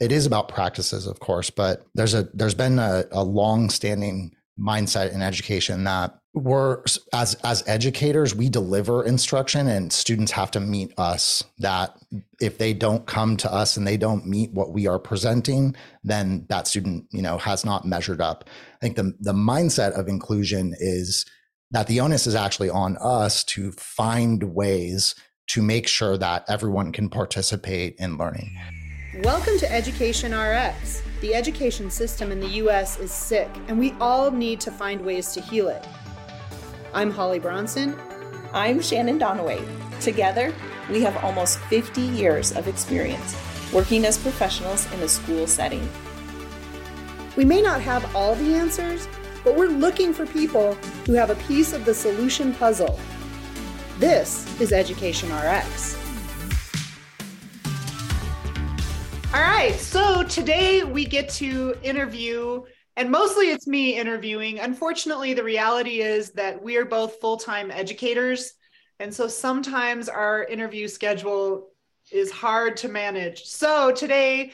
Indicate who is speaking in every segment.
Speaker 1: it is about practices, of course, but there's a there's been a, a long standing mindset in education that we're as as educators we deliver instruction and students have to meet us that if they don't come to us and they don't meet what we are presenting then that student you know has not measured up. I think the the mindset of inclusion is that the onus is actually on us to find ways to make sure that everyone can participate in learning
Speaker 2: Welcome to Education RX. The education system in the US is sick, and we all need to find ways to heal it. I'm Hollye Bronson.
Speaker 3: I'm Shannon Donaway. Together, we have almost 50 years of experience working as professionals in a school setting.
Speaker 2: We may not have all the answers, but we're looking for people who have a piece of the solution puzzle. This is Education RX. All right, so today we get to interview, and mostly it's me interviewing. Unfortunately, the reality is that we are both full time educators. And so sometimes our interview schedule is hard to manage. So today,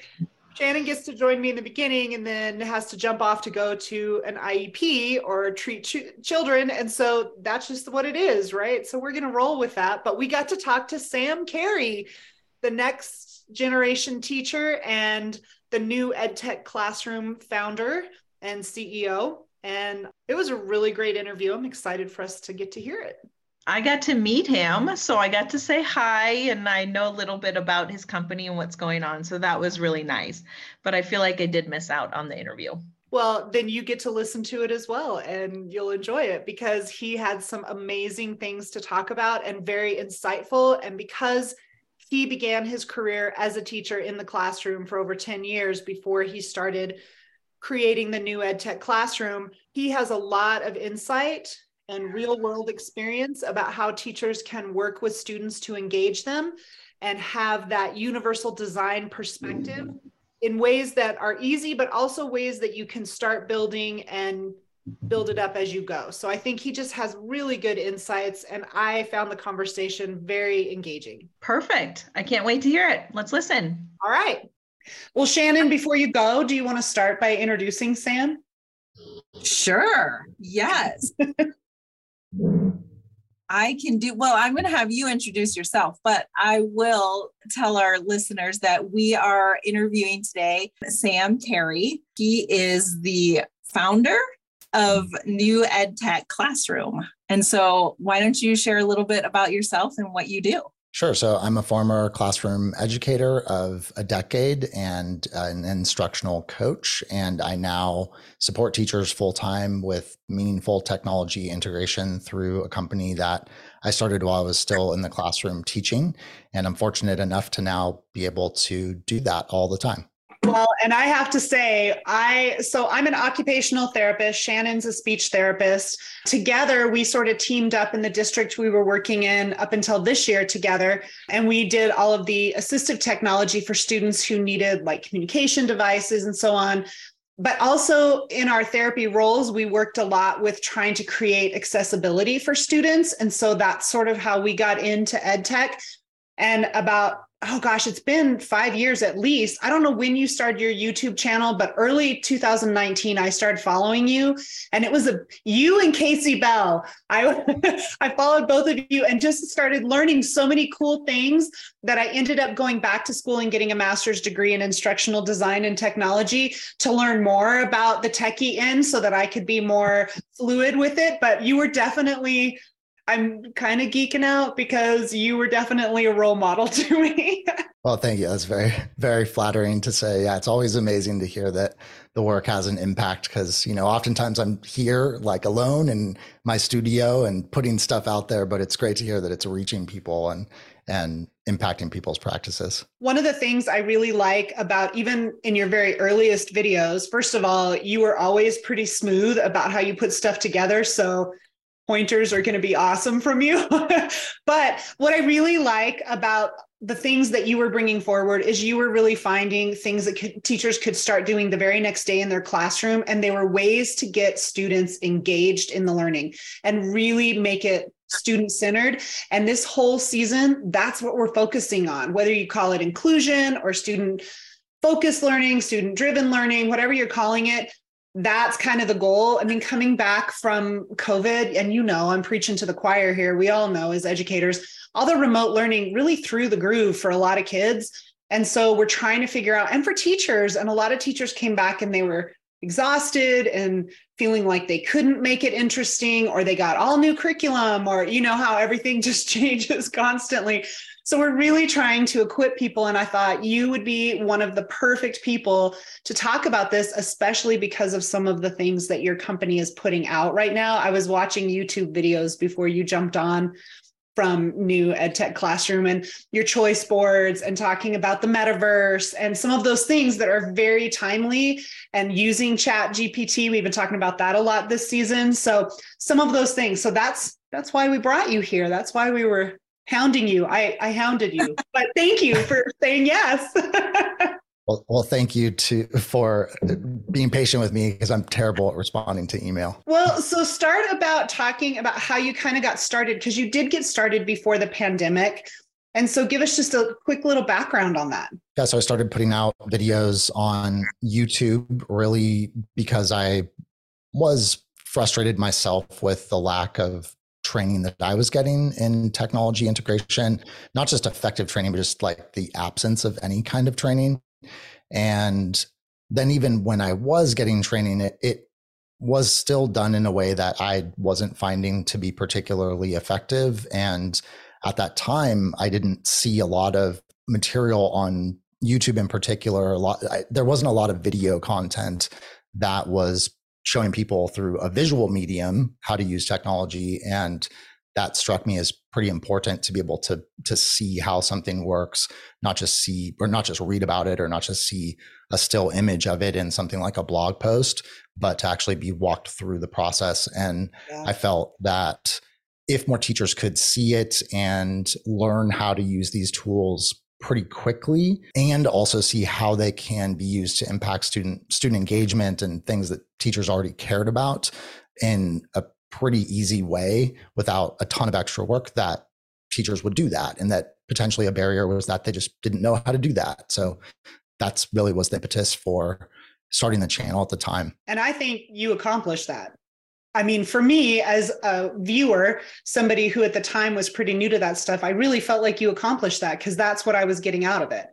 Speaker 2: Shannon gets to join me in the beginning and then has to jump off to go to an IEP or treat ch- children. And so that's just what it is, right? So we're going to roll with that. But we got to talk to Sam Kary, the next generation teacher and the new EdTech Classroom founder and CEO. And it was a really great interview. I'm excited for us to get to hear it.
Speaker 4: I got to meet him, so I got to say hi, and I know a little bit about his company and what's going on. So that was really nice. But I feel like I did miss out on the interview.
Speaker 2: Well, then you get to listen to it as well, and you'll enjoy it because he had some amazing things to talk about and very insightful. And because he began his career as a teacher in the classroom for over 10 years before he started creating the new EdTech classroom. He has a lot of insight and real world experience about how teachers can work with students to engage them and have that universal design perspective mm-hmm. in ways that are easy, but also ways that you can start building and build it up as you go. So I think he just has really good insights and I found the conversation very engaging.
Speaker 4: Perfect. I can't wait to hear it. Let's listen.
Speaker 2: All right. Well, Shannon, before you go, do you want to start by introducing Sam?
Speaker 5: Sure. Yes. I can do well. I'm going to have you introduce yourself, but I will tell our listeners that we are interviewing today Sam Kary. He is the founder of New Ed Tech Classroom. And so, why don't you share a little bit about yourself and what you do?
Speaker 1: Sure. So I'm a former classroom educator of a decade and uh, an instructional coach. And I now support teachers full time with meaningful technology integration through a company that I started while I was still in the classroom teaching. And I'm fortunate enough to now be able to do that all the time.
Speaker 2: Well, and I have to say, I so I'm an occupational therapist. Shannon's a speech therapist. Together, we sort of teamed up in the district we were working in up until this year together. And we did all of the assistive technology for students who needed like communication devices and so on. But also in our therapy roles, we worked a lot with trying to create accessibility for students. And so that's sort of how we got into ed tech. And about oh gosh, it's been five years at least. I don't know when you started your YouTube channel, but early 2019, I started following you, and it was a you and Casey Bell. I I followed both of you and just started learning so many cool things that I ended up going back to school and getting a master's degree in instructional design and technology to learn more about the techie end, so that I could be more fluid with it. But you were definitely I'm kind of geeking out because you were definitely a role model to me.
Speaker 1: well, thank you. That's very, very flattering to say. Yeah, it's always amazing to hear that the work has an impact because, you know, oftentimes I'm here like alone in my studio and putting stuff out there, but it's great to hear that it's reaching people and, and impacting people's practices.
Speaker 2: One of the things I really like about even in your very earliest videos, first of all, you were always pretty smooth about how you put stuff together. So pointers are going to be awesome from you. but what I really like about the things that you were bringing forward is you were really finding things that could, teachers could start doing the very next day in their classroom. And they were ways to get students engaged in the learning and really make it student centered. And this whole season, that's what we're focusing on, whether you call it inclusion or student focused learning, student driven learning, whatever you're calling it. That's kind of the goal. I mean, coming back from COVID, and you know, I'm preaching to the choir here. We all know as educators, all the remote learning really threw the groove for a lot of kids. And so we're trying to figure out, and for teachers, and a lot of teachers came back and they were exhausted and feeling like they couldn't make it interesting or they got all new curriculum or you know how everything just changes constantly so we're really trying to equip people and i thought you would be one of the perfect people to talk about this especially because of some of the things that your company is putting out right now. I was watching youtube videos before you jumped on from new edtech classroom and your choice boards and talking about the metaverse and some of those things that are very timely and using chat gpt we've been talking about that a lot this season. So some of those things. So that's that's why we brought you here. That's why we were hounding you i i hounded you but thank you for saying yes
Speaker 1: Well, well, thank you to for being patient with me because I'm terrible at responding to email.
Speaker 2: Well, so start about talking about how you kind of got started because you did get started before the pandemic. And so give us just a quick little background on that.
Speaker 1: Yeah, so I started putting out videos on YouTube really because I was frustrated myself with the lack of training that I was getting in technology integration, not just effective training, but just like the absence of any kind of training. And then even when I was getting training, it, it was still done in a way that I wasn't finding to be particularly effective. And at that time, I didn't see a lot of material on YouTube in particular. A lot, I, there wasn't a lot of video content that was showing people through a visual medium how to use technology. And that struck me as pretty important to be able to to see how something works not just see or not just read about it or not just see a still image of it in something like a blog post but to actually be walked through the process and yeah. i felt that if more teachers could see it and learn how to use these tools pretty quickly and also see how they can be used to impact student student engagement and things that teachers already cared about in a pretty easy way without a ton of extra work that teachers would do that and that potentially a barrier was that they just didn't know how to do that. So that's really was the impetus for starting the channel at the time.
Speaker 2: And i think you accomplished that I mean, for me as a viewer, somebody who at the time was pretty new to that stuff, I really felt like you accomplished that because that's what I was getting out of it.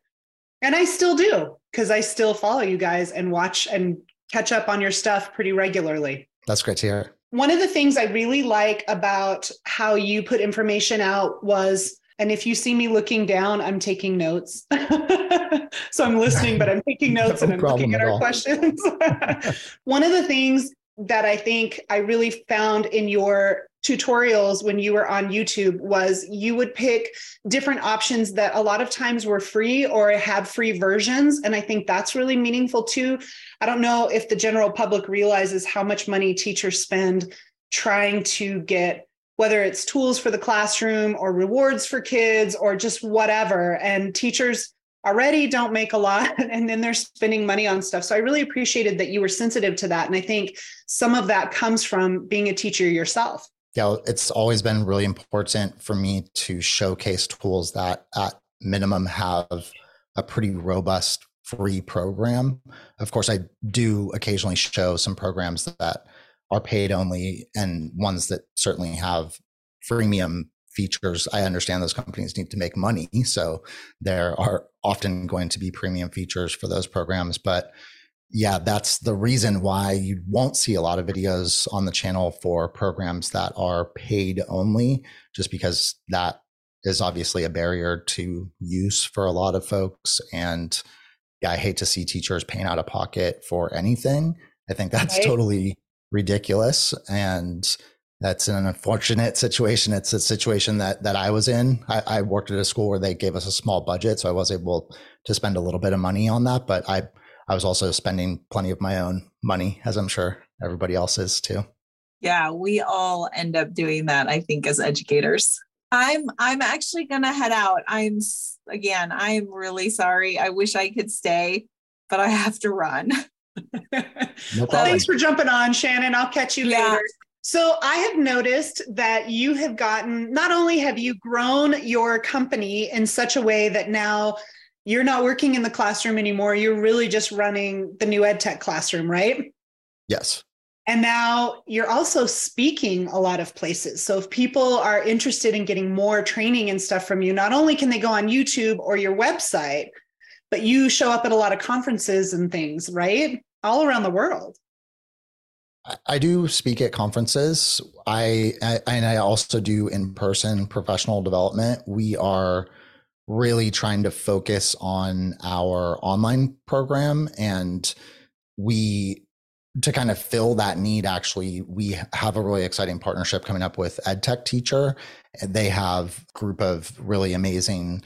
Speaker 2: And I still do because I still follow you guys and watch and catch up on your stuff pretty regularly.
Speaker 1: That's great to hear.
Speaker 2: One of the things I really like about how you put information out was, and if you see me looking down, I'm taking notes. so I'm listening, but I'm taking notes no and I'm looking at, at our questions. One of the things that I think I really found in your tutorials when you were on YouTube was you would pick different options that a lot of times were free or had free versions. And I think that's really meaningful too. I don't know if the general public realizes how much money teachers spend trying to get whether it's tools for the classroom or rewards for kids or just whatever. And teachers already don't make a lot and then they're spending money on stuff. So I really appreciated that you were sensitive to that. And I think some of that comes from being a teacher yourself.
Speaker 1: Yeah, it's always been really important for me to showcase tools that at minimum have a pretty robust free program. Of course, I do occasionally show some programs that are paid only and ones that certainly have freemium features. I understand those companies need to make money. So there are often going to be premium features for those programs. But yeah, that's the reason why you won't see a lot of videos on the channel for programs that are paid only, just because that is obviously a barrier to use for a lot of folks. And yeah, I hate to see teachers paying out of pocket for anything. I think that's right. totally ridiculous. And that's an unfortunate situation. It's a situation that that I was in. I, I, worked at a school where they gave us a small budget, so I was able to spend a little bit of money on that. But I I was also spending plenty of my own money, as I'm sure everybody else is too.
Speaker 5: Yeah, we all end up doing that. I think as educators. I'm I'm actually gonna head out. I'm again. I'm really sorry. I wish I could stay, but I have to run.
Speaker 2: no Thanks for jumping on, Shannon. I'll catch you yeah. later. So I have noticed that you have gotten, not only have you grown your company in such a way that now you're not working in the classroom anymore. You're really just running the new ed tech classroom, right?
Speaker 1: Yes.
Speaker 2: And now you're also speaking a lot of places. So if people are interested in getting more training and stuff from you, not only can they go on YouTube or your website, but you show up at a lot of conferences and things, right? All around the world.
Speaker 1: I do speak at conferences. I, I and I also do in-person professional development. We are really trying to focus on our online program and we to kind of fill that need actually we have a really exciting partnership coming up with edtech teacher they have a group of really amazing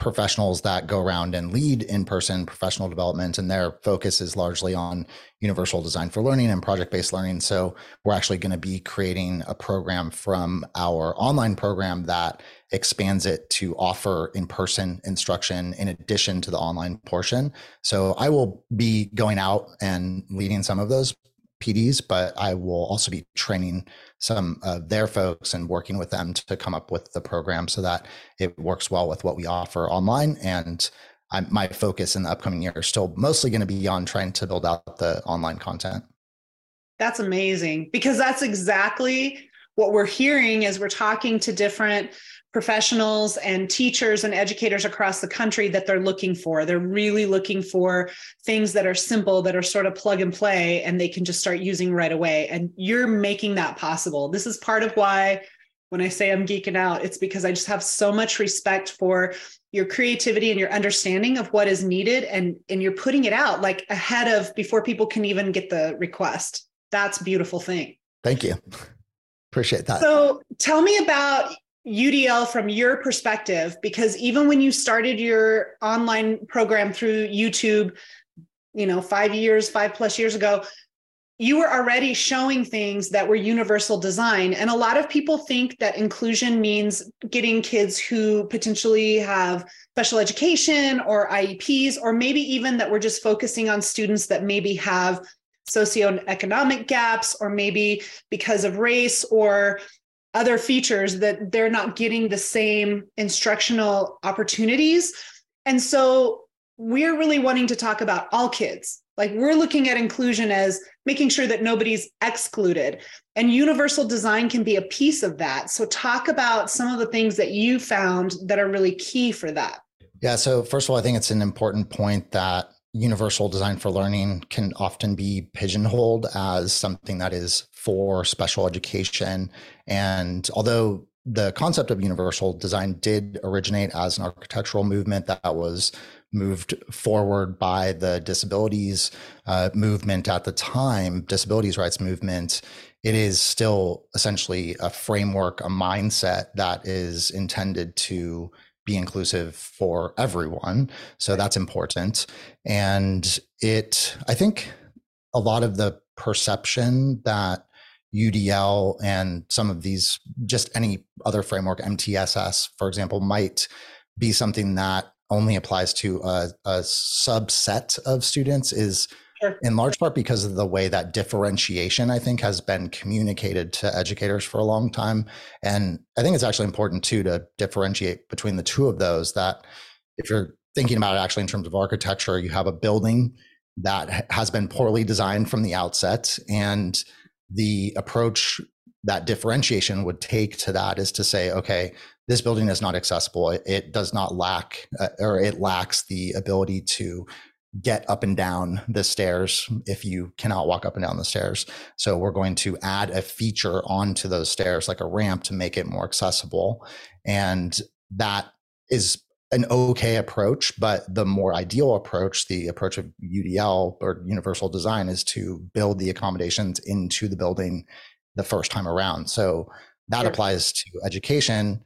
Speaker 1: professionals that go around and lead in-person professional development and their focus is largely on universal design for learning and project-based learning. So we're actually going to be creating a program from our online program that expands it to offer in-person instruction in addition to the online portion. So i will be going out and leading some of those PDs, but I will also be training some of their folks and working with them to come up with the program so that it works well with what we offer online. And I'm, my focus in the upcoming year is still mostly going to be on trying to build out the online content.
Speaker 2: That's amazing because that's exactly what we're hearing is we're talking to different professionals and teachers and educators across the country that they're looking for. They're really looking for things that are simple, that are sort of plug and play, and they can just start using right away. And you're making that possible. This is part of why when I say I'm geeking out, it's because I just have so much respect for your creativity and your understanding of what is needed and and you're putting it out like ahead of before people can even get the request. That's beautiful thing.
Speaker 1: Thank you. Appreciate that.
Speaker 2: So tell me about UDL from your perspective, because even when you started your online program through YouTube, you know, five years, five plus years ago, you were already showing things that were universal design. And a lot of people think that inclusion means getting kids who potentially have special education or IEPs, or maybe even that we're just focusing on students that maybe have socioeconomic gaps, or maybe because of race or other features that they're not getting the same instructional opportunities. And so we're really wanting to talk about all kids. Like we're looking at inclusion as making sure that nobody's excluded. And universal design can be a piece of that. So talk about some of the things that you found that are really key for that.
Speaker 1: Yeah. So, first of all, I think it's an important point that universal design for learning can often be pigeonholed as something that is for special education. And although the concept of universal design did originate as an architectural movement that was moved forward by the disabilities uh, movement at the time, disabilities rights movement, it is still essentially a framework, a mindset that is intended to be inclusive for everyone. So that's important. And it, I think a lot of the perception that UDL and some of these, just any other framework, MTSS, for example, might be something that only applies to a, a subset of students is Sure. in large part because of the way that differentiation i think has been communicated to educators for a long time and i think it's actually important too to differentiate between the two of those that if you're thinking about it actually in terms of architecture you have a building that has been poorly designed from the outset and the approach that differentiation would take to that is to say okay this building is not accessible it, does not lack uh, or it lacks the ability to get up and down the stairs if you cannot walk up and down the stairs. So we're going to add a feature onto those stairs, like a ramp to make it more accessible. And that is an okay approach, but the more ideal approach, the approach of UDL or universal design is to build the accommodations into the building the first time around. So that sure. applies to education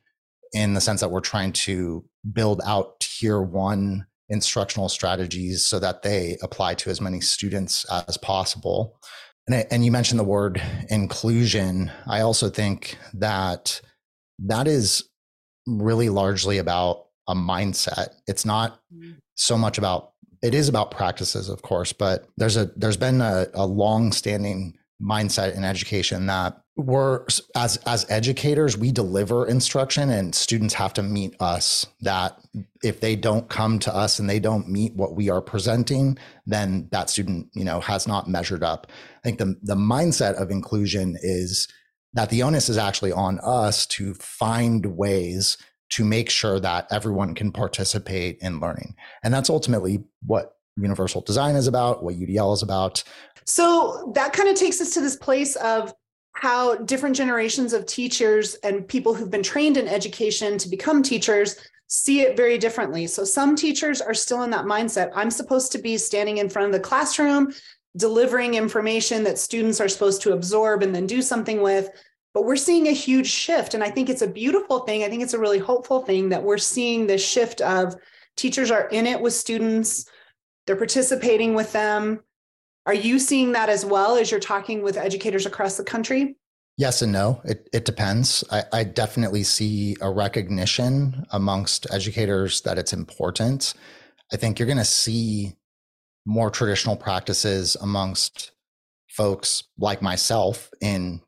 Speaker 1: in the sense that we're trying to build out tier one instructional strategies so that they apply to as many students as possible. And, and you mentioned the word inclusion. I also think that that is really largely about a mindset. It's not mm-hmm. so much about it is about practices, of course, but there's a there's been a, a long standing mindset in education that we're as as educators we deliver instruction and students have to meet us that if they don't come to us and they don't meet what we are presenting then that student you know has not measured up. I think the the mindset of inclusion is that the onus is actually on us to find ways to make sure that everyone can participate in learning. And that's ultimately what universal design is about what udl is about.
Speaker 2: So that kind of takes us to this place of how different generations of teachers and people who've been trained in education to become teachers see it very differently. So some teachers are still in that mindset. I'm supposed to be standing in front of the classroom, delivering information that students are supposed to absorb and then do something with. But we're seeing a huge shift. And I think it's a beautiful thing. I think it's a really hopeful thing that we're seeing this shift of teachers are in it with students, they're participating with them, are you seeing that as well as you're talking with educators across the country?
Speaker 1: Yes and no. It, it depends. I, I definitely see a recognition amongst educators that it's important. I think you're going to see more traditional practices amongst folks like myself in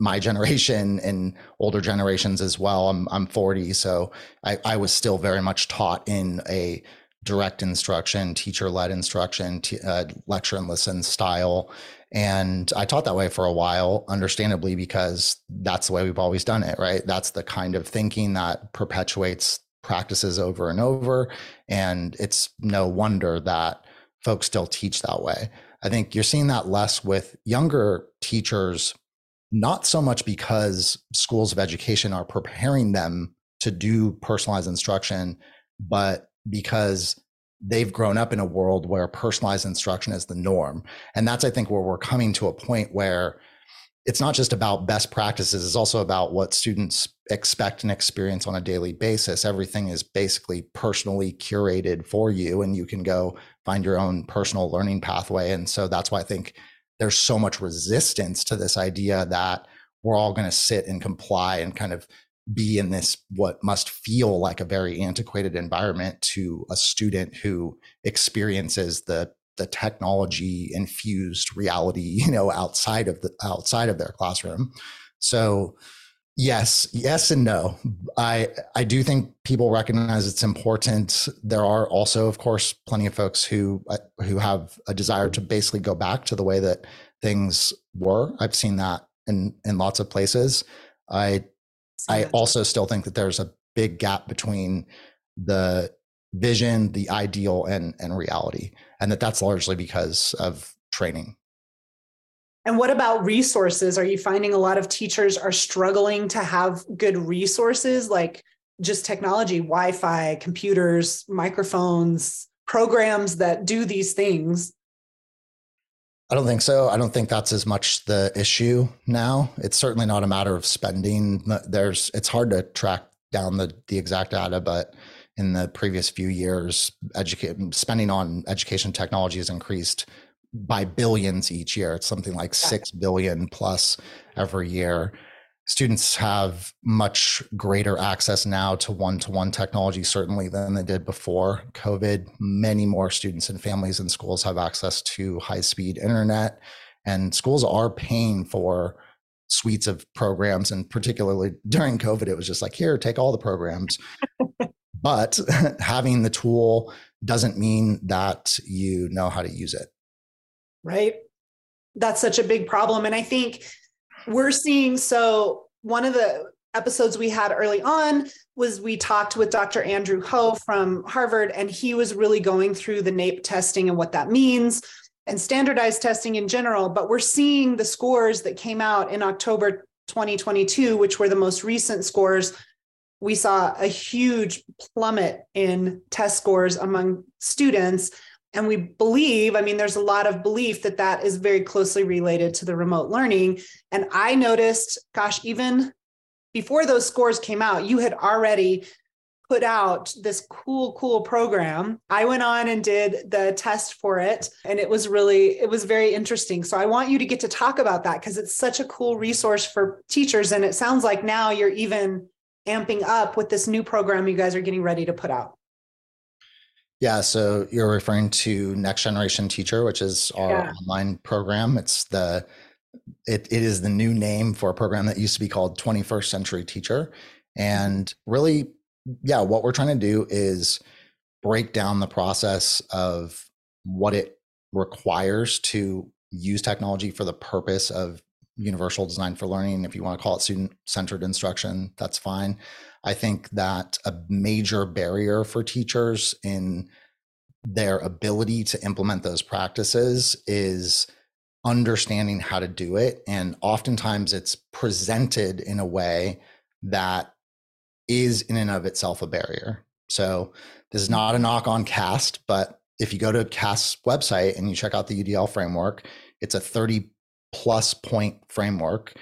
Speaker 1: my generation and older generations as well. I'm I'm 40, so I, I was still very much taught in a direct instruction, teacher led instruction, t- uh, lecture and listen style. And I taught that way for a while, understandably, because that's the way we've always done it, right? That's the kind of thinking that perpetuates practices over and over. And it's no wonder that folks still teach that way. I think you're seeing that less with younger teachers, not so much because schools of education are preparing them to do personalized instruction, but because they've grown up in a world where personalized instruction is the norm. And that's, I think, where we're coming to a point where it's not just about best practices, it's also about what students expect and experience on a daily basis. Everything is basically personally curated for you, and you can go find your own personal learning pathway. And so that's why I think there's so much resistance to this idea that we're all going to sit and comply and kind of be in this what must feel like a very antiquated environment to a student who experiences the the technology infused reality you know outside of the outside of their classroom. So yes yes and no. I i do think people recognize it's important there are also of course plenty of folks who uh, who have a desire to basically go back to the way that things were. I've seen that in in lots of places. I I also still think that there's a big gap between the vision, the ideal, and and reality, and that that's largely because of training.
Speaker 2: And what about resources? Are you finding a lot of teachers are struggling to have good resources like just technology, Wi Fi, computers, microphones, programs that do these things?
Speaker 1: I don't think so. I don't think that's as much the issue now. It's certainly not a matter of spending. There's it's hard to track down the the exact data, but in the previous few years, educate spending on education technology has increased by billions each year. It's something like six billion plus every year students have much greater access now to one-to-one technology certainly than they did before covid. Many more students and families and schools have access to high-speed internet and schools are paying for suites of programs and particularly during covid it was just like here take all the programs. But having the tool doesn't mean that you know how to use it.
Speaker 2: Right. That's such a big problem and i think we're seeing so one of the episodes we had early on was we talked with Dr. Andrew Ho from Harvard, and he was really going through the NAEP testing and what that means and standardized testing in general. But we're seeing the scores that came out in October 2022, which were the most recent scores. We saw a huge plummet in test scores among students. And we believe, I mean, there's a lot of belief that that is very closely related to the remote learning. And I noticed, gosh, even before those scores came out, you had already put out this cool, cool program. I went on and did the test for it, and it was really, it was very interesting. So I want you to get to talk about that because it's such a cool resource for teachers. And it sounds like now you're even amping up with this new program you guys are getting ready to put out.
Speaker 1: Yeah, so you're referring to Next Generation Teacher, which is our yeah. online program. It's the it, it is the new name for a program that used to be called 21st Century Teacher. Mm-hmm. And really, yeah, what we're trying to do is break down the process of what it requires to use technology for the purpose of universal design for learning. If you want to call it student centered instruction, that's fine. I think that a major barrier for teachers in their ability to implement those practices is understanding how to do it. And oftentimes it's presented in a way that is in and of itself a barrier. So this is not a knock on CAST, but if you go to CAST's website and you check out the UDL framework, it's a 30 plus point framework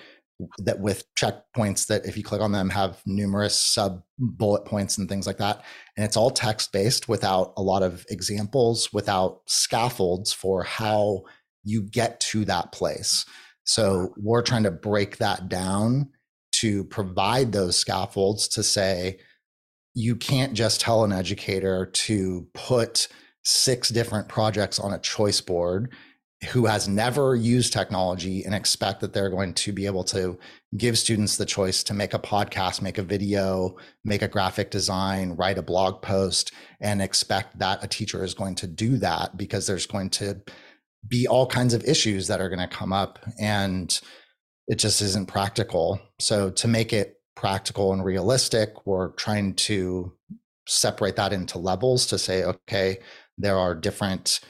Speaker 1: that with checkpoints that if you click on them have numerous sub bullet points and things like that. And it's all text based without a lot of examples without scaffolds for how you get to that place. So we're trying to break that down to provide those scaffolds to say you can't just tell an educator to put six different projects on a choice board who has never used technology and expect that they're going to be able to give students the choice to make a podcast, make a video, make a graphic design, write a blog post, and expect that a teacher is going to do that because there's going to be all kinds of issues that are going to come up and it just isn't practical. So, to make it practical and realistic, we're trying to separate that into levels to say, okay, there are different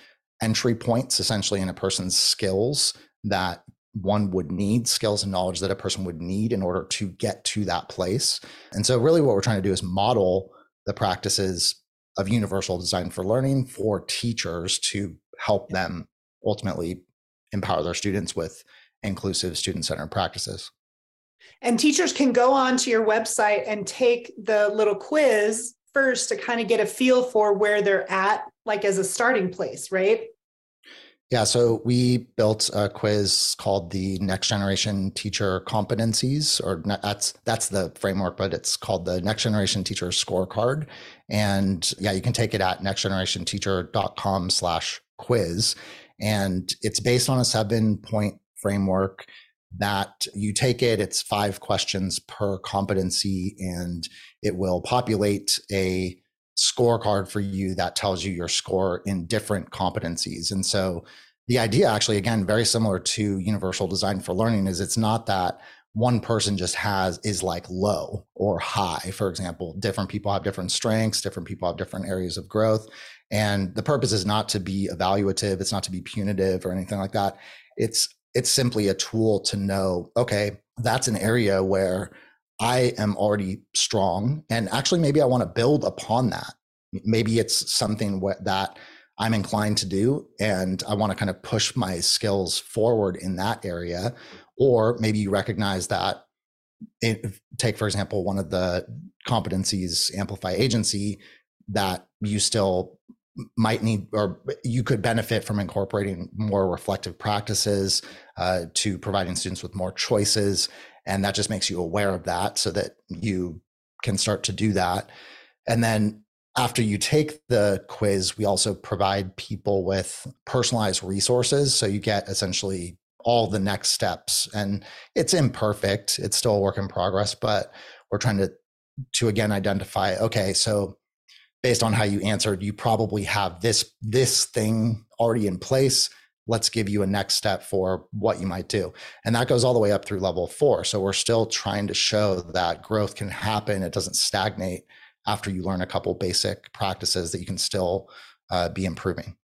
Speaker 1: entry points essentially in a person's skills that one would need skills and knowledge that a person would need in order to get to that place. And so, really, what we're trying to do is model the practices of universal design for learning for teachers to help them ultimately empower their students with inclusive student centered practices.
Speaker 2: And teachers can go onto your website and take the little quiz first to kind of get a feel for where they're at, like as a starting place, right?
Speaker 1: Yeah, so we built a quiz called the Next Generation Teacher Competencies, or that's that's the framework, but it's called the Next Generation Teacher Scorecard. And yeah, you can take it at nextgenerationteacher.com slash quiz. And it's based on a seven point framework that you take it, it's five questions per competency, and it will populate a scorecard for you that tells you your score in different competencies. And so the idea actually again very similar to universal design for learning is it's not that one person just has is like low or high for example different people have different strengths different people have different areas of growth and the purpose is not to be evaluative it's not to be punitive or anything like that it's it's simply a tool to know okay that's an area where I am already strong. And actually, maybe I want to build upon that. Maybe it's something that I'm inclined to do, and I want to kind of push my skills forward in that area. Or maybe you recognize that, it, take, for example, one of the competencies, amplify agency, that you still might need or you could benefit from incorporating more reflective practices uh, to providing students with more choices and that just makes you aware of that so that you can start to do that. And then after you take the quiz, we also provide people with personalized resources. So you get essentially all the next steps. And it's imperfect, it's still a work in progress, but we're trying to to again identify okay so based on how you answered you probably have this this thing already in place let's give you a next step for what you might do. And that goes all the way up through level four. So we're still trying to show that growth can happen. It doesn't stagnate after you learn a couple basic practices that you can still uh, be improving.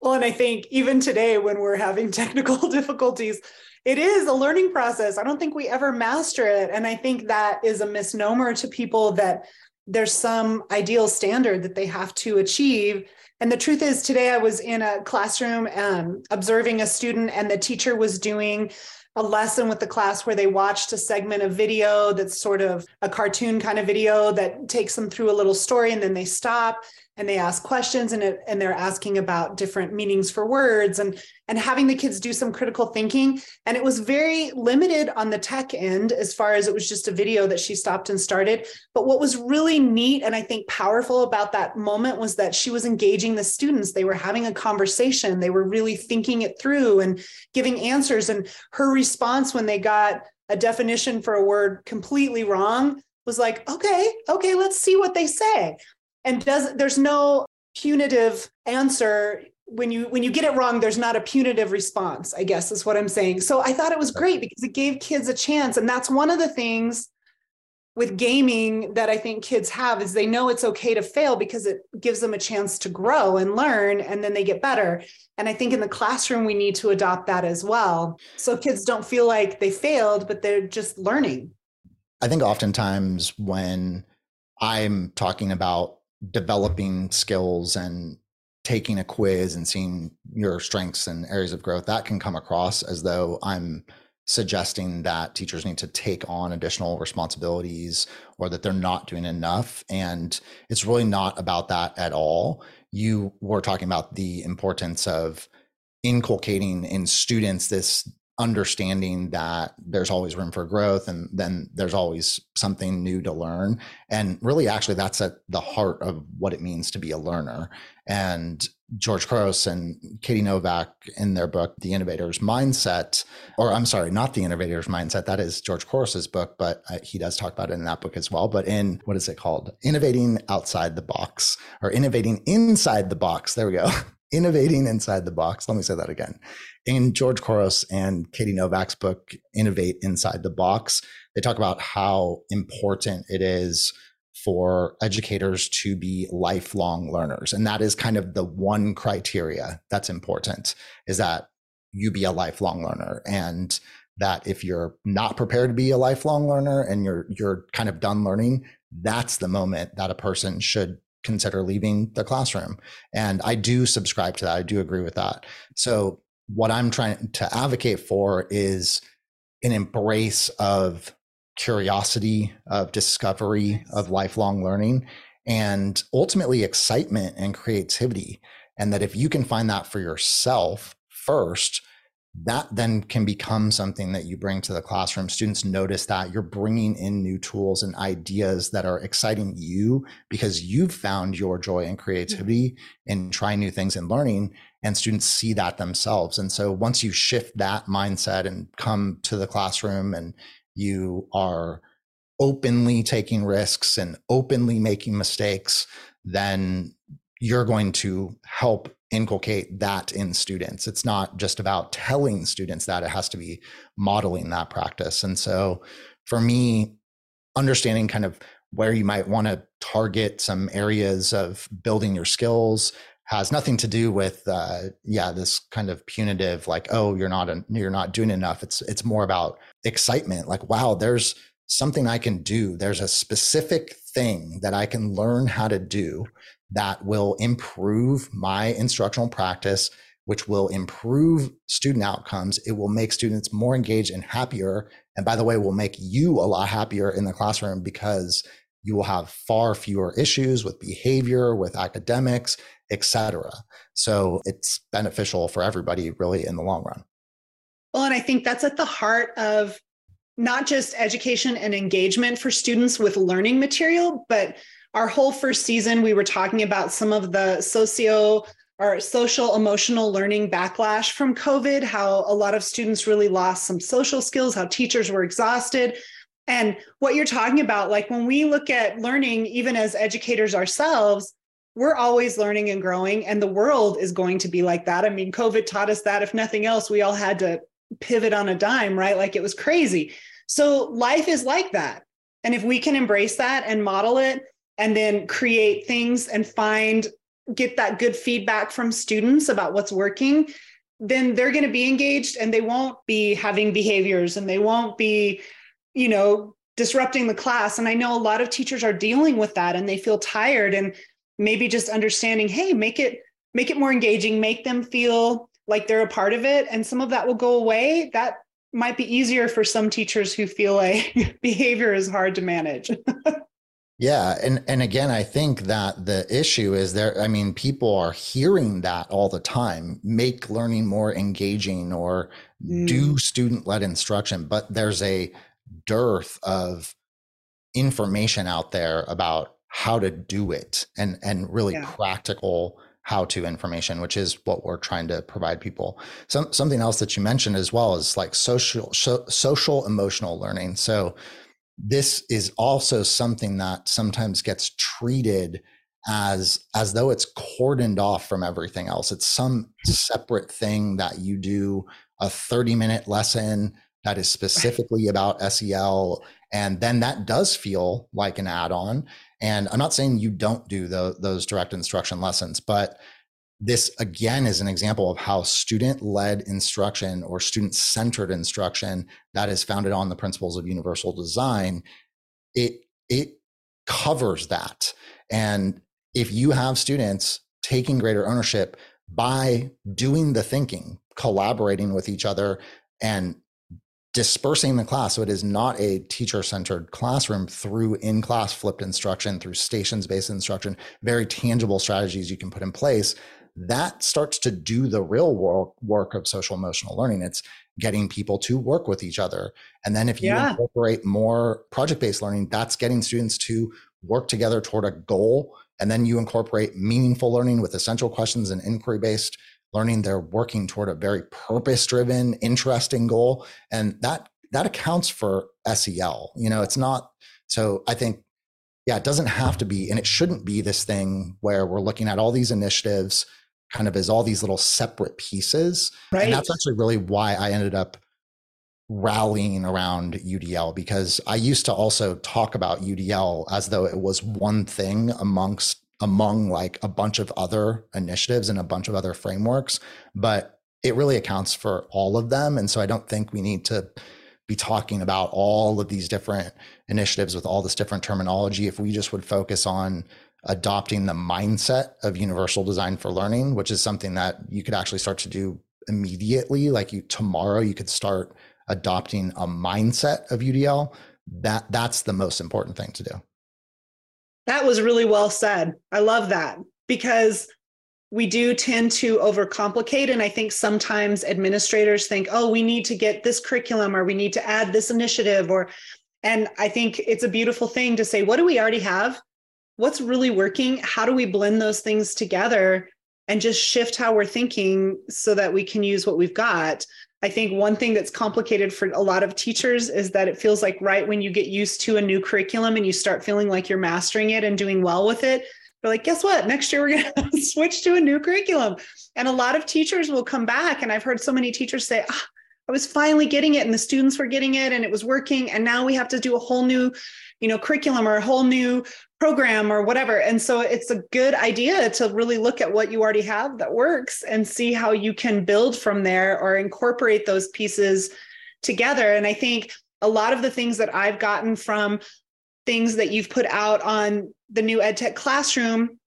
Speaker 2: Well, and I think even today, when we're having technical difficulties, it is a learning process. I don't think we ever master it. And I think that is a misnomer to people that there's some ideal standard that they have to achieve and the truth is, today I was in a classroom um, observing a student, and the teacher was doing a lesson with the class where they watched a segment of video that's sort of a cartoon kind of video that takes them through a little story and then they stop. and they ask questions and, it, and they're asking about different meanings for words and and having the kids do some critical thinking. And it was very limited on the tech end as far as it was just a video that she stopped and started. But what was really neat and i think powerful about that moment was that she was engaging the students. They were having a conversation. They were really thinking it through and giving answers. And her response when they got a definition for a word completely wrong was like okay okay let's see what they say. And does there's no punitive answer when you when you get it wrong there's not a punitive response i guess is what i'm saying. So i thought it was great because it gave kids a chance. And that's one of the things with gaming that i think kids have is they know it's okay to fail because it gives them a chance to grow and learn and then they get better. And i think in the classroom we need to adopt that as well. So kids don't feel like they failed but they're just learning.
Speaker 1: I think oftentimes when i'm talking about developing skills and taking a quiz and seeing your strengths and areas of growth, that can come across as though I'm suggesting that teachers need to take on additional responsibilities or that they're not doing enough. And it's really not about that at all. You were talking about the importance of inculcating in students this understanding that there's always room for growth and then there's always something new to learn and really actually that's at the heart of what it means to be a learner and george couros and katie novak in their book the innovator's mindset or i'm sorry not the innovator's mindset that is george couros's book but uh, he does talk about it in that book as well but in what is it called? Innovating outside the box or innovating inside the box there we go. Innovating inside the box let me say that again. In George Couros and Katie Novak's book, Innovate Inside the Box, they talk about how important it is for educators to be lifelong learners. And that is kind of the one criteria that's important is that you be a lifelong learner. And that if you're not prepared to be a lifelong learner and you're you're kind of done learning, that's the moment that a person should consider leaving the classroom. And I do subscribe to that. I do agree with that. So what I'm trying to advocate for is an embrace of curiosity, of discovery, of lifelong learning, and ultimately excitement and creativity. And that if you can find that for yourself first, that then can become something that you bring to the classroom. Students notice that you're bringing in new tools and ideas that are exciting you because you've found your joy and creativity in trying new things and learning and students see that themselves. And so once you shift that mindset and come to the classroom and you are openly taking risks and openly making mistakes, then you're going to help inculcate that in students. It's not just about telling students that, it has to be modeling that practice. And so for me, understanding kind of where you might want to target some areas of building your skills, has nothing to do with uh, yeah this kind of punitive like oh you're not a, you're not doing enough. It's it's more about excitement like wow there's something i can do. There's a specific thing that i can learn how to do that will improve my instructional practice which will improve student outcomes. It will make students more engaged and happier and by the way will make you a lot happier in the classroom because you will have far fewer issues with behavior with academics etc. So it's beneficial for everybody really in the long run.
Speaker 2: Well, and I think that's at the heart of not just education and engagement for students with learning material, but our whole first season, we were talking about some of the socio or social emotional learning backlash from COVID, how a lot of students really lost some social skills, how teachers were exhausted. And what you're talking about, like when we look at learning, even as educators ourselves, we're always learning and growing and the world is going to be like that. I mean covid taught us that. If nothing else we all had to pivot on a dime right? Like it was crazy. So life is like that. And if we can embrace that and model it and then create things and find get that good feedback from students about what's working then they're going to be engaged and they won't be having behaviors and they won't be you know disrupting the class. And i know a lot of teachers are dealing with that and they feel tired and maybe just understanding hey make it make it more engaging make them feel like they're a part of it and some of that will go away that might be easier for some teachers who feel like behavior is hard to manage
Speaker 1: Yeah, and and again, I think that the issue is there. I mean, people are hearing that all the time. Make learning more engaging, or mm. do student-led instruction. But there's a dearth of information out there about how to do it, and and really yeah. practical how to information, which is what we're trying to provide people. Some something else that you mentioned as well is like social so, social emotional learning. So this is also something that sometimes gets treated as as though it's cordoned off from everything else it's some hmm. separate thing that you do a 30 minute lesson that is specifically about SEL and then that does feel like an add-on and I'm not saying you don't do the, those direct instruction lessons but this again is an example of how student led instruction or student centered instruction that is founded on the principles of universal design it it covers that. And if you have students taking greater ownership by doing the thinking collaborating with each other and dispersing the class so it is not a teacher centered classroom through in class flipped instruction through stations based instruction very tangible strategies you can put in place that starts to do the real work, work of social emotional learning. It's getting people to work with each other. And then if you yeah. incorporate more project based learning, that's getting students to work together toward a goal. And then you incorporate meaningful learning with essential questions and inquiry based learning. They're working toward a very purpose driven, interesting goal. And that that accounts for SEL. You know, it's not so I think yeah, it doesn't have to be, and it shouldn't be this thing where we're looking at all these initiatives kind of as all these little separate pieces. Right. And that's actually really why I ended up rallying around UDL because I used to also talk about UDL as though it was one thing amongst among like a bunch of other initiatives and a bunch of other frameworks, but it really accounts for all of them. And so I don't think we need to be talking about all of these different initiatives with all this different terminology if we just would focus on adopting the mindset of universal design for learning, which is something that you could actually start to do immediately. Like you tomorrow, you could start adopting a mindset of UDL. That that's the most important thing to do.
Speaker 2: That was really well said. I love that because we do tend to overcomplicate. And I think sometimes administrators think, oh, we need to get this curriculum or we need to add this initiative or and I think it's a beautiful thing to say, what do we already have? what's really working how do we blend those things together and just shift how we're thinking so that we can use what we've got i think one thing that's complicated for a lot of teachers is that it feels like right when you get used to a new curriculum and you start feeling like you're mastering it and doing well with it they're like guess what? Next year we're going to switch to a new curriculum. And a lot of teachers will come back and i've heard so many teachers say ah, I was finally getting it and the students were getting it and it was working and now we have to do a whole new you know curriculum or a whole new program or whatever. And so it's a good idea to really look at what you already have that works and see how you can build from there or incorporate those pieces together. And I think a lot of the things that I've gotten from things that you've put out on the new EdTech classroom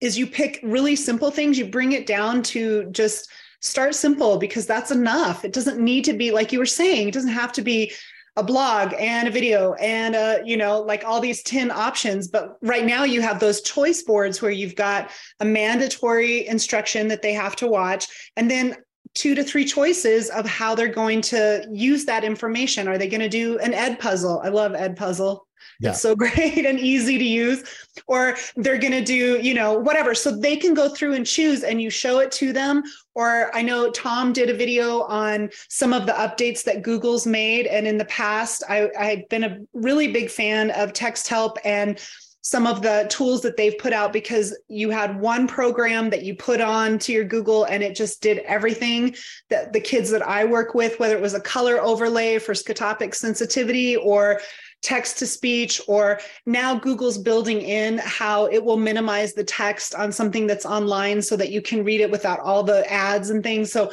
Speaker 2: is you pick really simple things, you bring it down to just start simple because that's enough. It doesn't need to be like you were saying, it doesn't have to be a blog and a video and a, you know like all these 10 options. But right now you have those choice boards where you've got a mandatory instruction that they have to watch and then two to three choices of how they're going to use that information. Are they going to do an Edpuzzle? I love Edpuzzle yeah. it's so great and easy to use. Or they're going to do you know whatever. So they can go through and choose and you show it to them. Or i know tom did a video on some of the updates that google's made. And in the past i i had been a really big fan of Texthelp and some of the tools that they've put out because you had one program that you put on to your Google and it just did everything that the kids that I work with, whether it was a color overlay for scotopic sensitivity or text to speech, or now Google's building in how it will minimize the text on something that's online so that you can read it without all the ads and things. So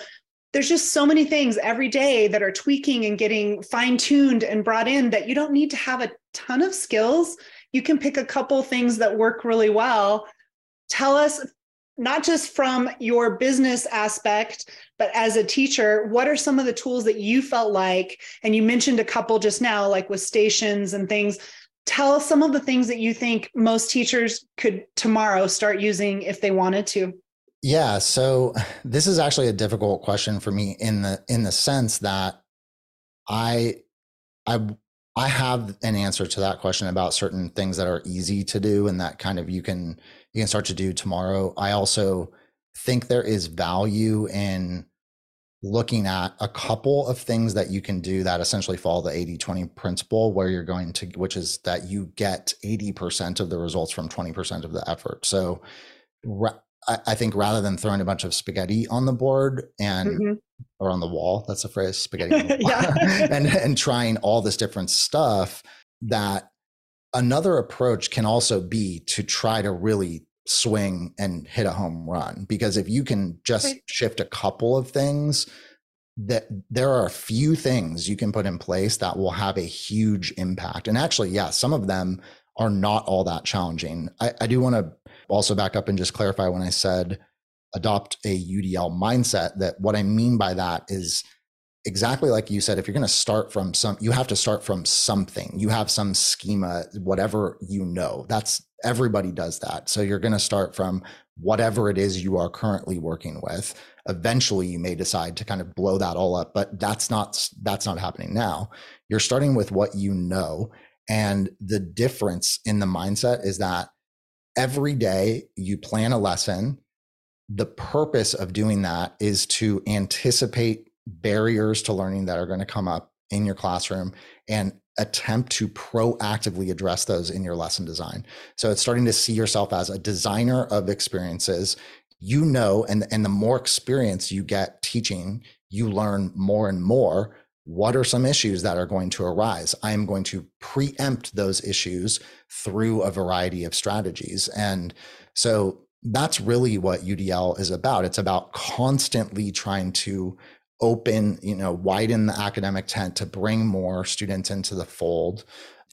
Speaker 2: there's just so many things every day that are tweaking and getting fine tuned and brought in that you don't need to have a ton of skills. You can pick a couple things that work really well. Tell us not just from your business aspect, but as a teacher, what are some of the tools that you felt like, and you mentioned a couple just now, like with stations and things. tell some of the things that you think most teachers could tomorrow start using if they wanted to.
Speaker 1: Yeah, so this is actually a difficult question for me in the in the sense that I I I have an answer to that question about certain things that are easy to do and that kind of you can you can start to do tomorrow. I also think there is value in looking at a couple of things that you can do that essentially follow the 80 20 principle where you're going to which is that you get 80% of the results from 20% of the effort so I, think rather than throwing a bunch of spaghetti on the board and mm-hmm. or on the wall that's a phrase spaghetti and and trying all this different stuff that another approach can also be to try to really swing and hit a home run because if you can just right. shift a couple of things that there are a few things you can put in place that will have a huge impact and actually yeah some of them are not all that challenging i, I do want to also back up and just clarify when i said adopt a udl mindset that what i mean by that is exactly like you said if you're going to start from some you have to start from something. You have some schema whatever you know. That's everybody does that. So you're going to start from whatever it is you are currently working with. Eventually you may decide to kind of blow that all up but that's not that's not happening now. You're starting with what you know and the difference in the mindset is that every day you plan a lesson. The purpose of doing that is to anticipate barriers to learning that are going to come up in your classroom and attempt to proactively address those in your lesson design. So it's starting to see yourself as a designer of experiences. You know, and, and the more experience you get teaching, you learn more and more. What are some issues that are going to arise? I am going to preempt those issues through a variety of strategies. And so that's really what UDL is about. It's about constantly trying to open, you know, widen the academic tent to bring more students into the fold.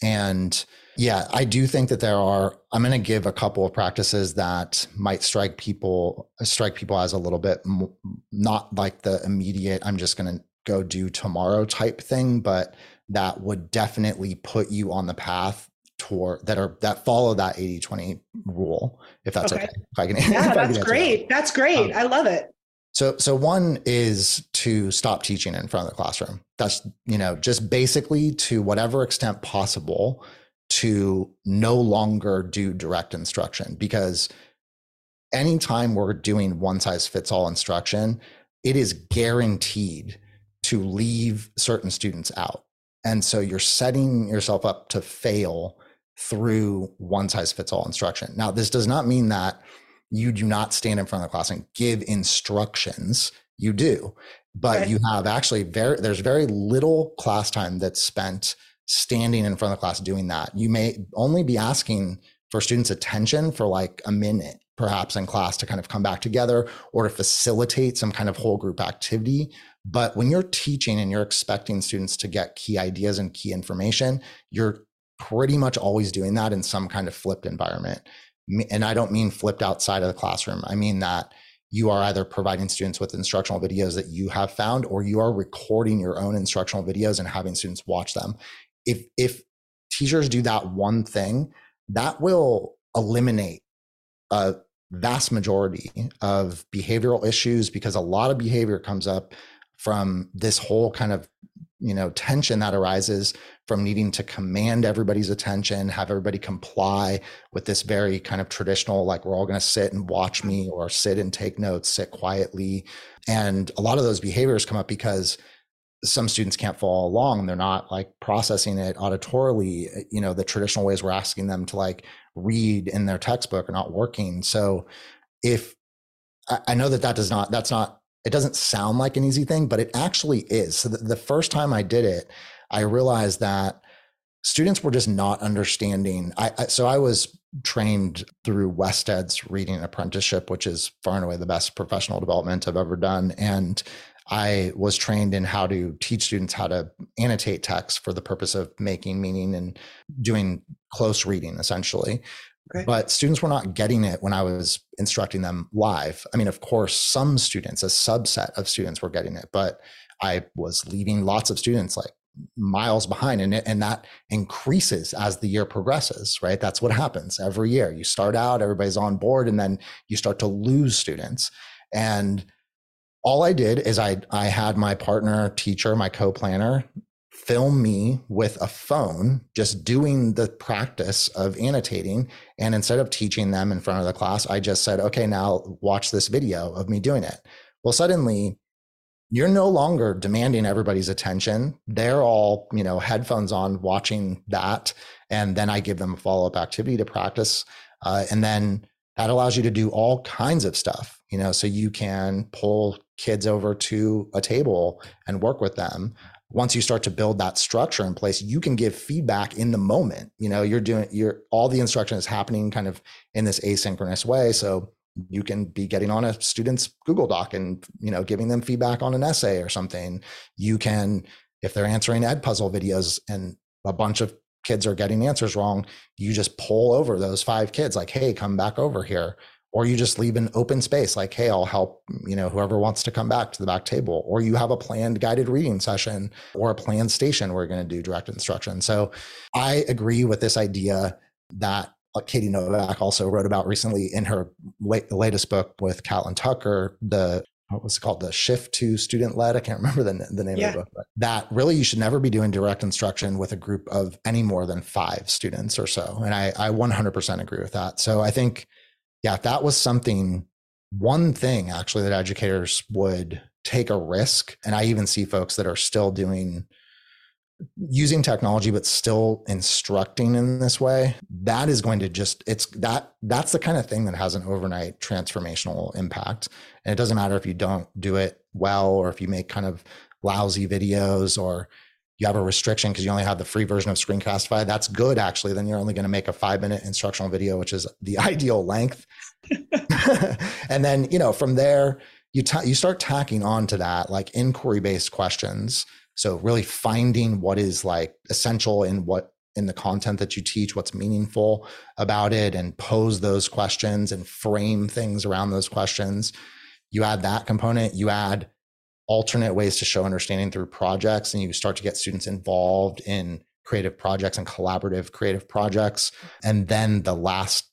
Speaker 1: And yeah, I do think that there are, I'm going to give a couple of practices that might strike people, strike people as a little bit not like the immediate, I'm just going to go do tomorrow type thing, but that would definitely put you on the path toward that are that follow that 80 20 rule if that's okay, okay. if
Speaker 2: i can yeah that's great. That's great. Um, i love it
Speaker 1: so, so one is to stop teaching in front of the classroom. That's, you know, just basically to whatever extent possible to no longer do direct instruction because anytime we're doing one size fits all instruction, it is guaranteed to leave certain students out. And so you're setting yourself up to fail through one size fits all instruction. Now, this does not mean that you do not stand in front of the class and give instructions. You do, but right. you have actually very, there's very little class time that's spent standing in front of the class doing that. You may only be asking for students' attention for like a minute, perhaps in class to kind of come back together or to facilitate some kind of whole group activity. But when you're teaching and you're expecting students to get key ideas and key information, you're pretty much always doing that in some kind of flipped environment and I don't mean flipped outside of the classroom. I mean that you are either providing students with instructional videos that you have found or you are recording your own instructional videos and having students watch them. If if teachers do that one thing, that will eliminate a vast majority of behavioral issues because a lot of behavior comes up from this whole kind of you know tension that arises from needing to command everybody's attention have everybody comply with this very kind of traditional like we're all going to sit and watch me or sit and take notes sit quietly. And a lot of those behaviors come up because some students can't follow along they're not like processing it auditorily eh, you know the traditional ways we're asking them to like read in their textbook are not working. So if i know that that does not that's not it doesn't sound like an easy thing, but it actually is. So the, the first time I did it, I realized that students were just not understanding. I, I, so I was trained through WestEd's reading apprenticeship, which is far and away the best professional development I've ever done. And I was trained in how to teach students how to annotate text for the purpose of making meaning and doing close reading, essentially. Okay. But students were not getting it when I was instructing them live. I mean, of course, some students, a subset of students were getting it, but I was leaving lots of students like miles behind and, and that increases as the year progresses right that's what happens every year you start out everybody's on board and then you start to lose students and all i did is i i had my partner teacher my co-planner film me with a phone just doing the practice of annotating and instead of teaching them in front of the class i just said okay now watch this video of me doing it well suddenly you're no longer demanding everybody's attention. They're all, you know, headphones on watching that. And then I give them a follow up activity to practice. Uh, and then that allows you to do all kinds of stuff, you know, so you can pull kids over to a table and work with them. Once you start to build that structure in place, you can give feedback in the moment. You know, you're doing, you're all the instruction is happening kind of in this asynchronous way. So you can be getting on a student's google doc and you know giving them feedback on an essay or something you can if they're answering Edpuzzle videos and a bunch of kids are getting answers wrong you just pull over those five kids like hey come back over here or you just leave an open space like hey i'll help you know whoever wants to come back to the back table or you have a planned guided reading session or a planned station where you're going to do direct instruction so i agree with this idea that uh, Katie Novak also wrote about recently in her late, latest book with Catlin Tucker, the what was it called? The shift to student led. I can't remember the, the name yeah. of the book, but that really you should never be doing direct instruction with a group of any more than five students or so. And I, I 100% agree with that. So I think, yeah, that was something, one thing actually that educators would take a risk, and I even see folks that are still doing using technology but still instructing in this way. That is going to just it's that that's the kind of thing that has an overnight transformational impact. And it doesn't matter if you don't do it well or if you make kind of lousy videos or you have a restriction because you only have the free version of screencastify that's good actually. Then you're only going to make a five minute instructional video which is the ideal length. And then you know from there you t- you start tacking on to that like inquiry based questions. So really finding what is like essential in what in the content that you teach, what's meaningful about it, and pose those questions and frame things around those questions. You add that component, you add alternate ways to show understanding through projects, and you start to get students involved in creative projects and collaborative creative projects. And then the last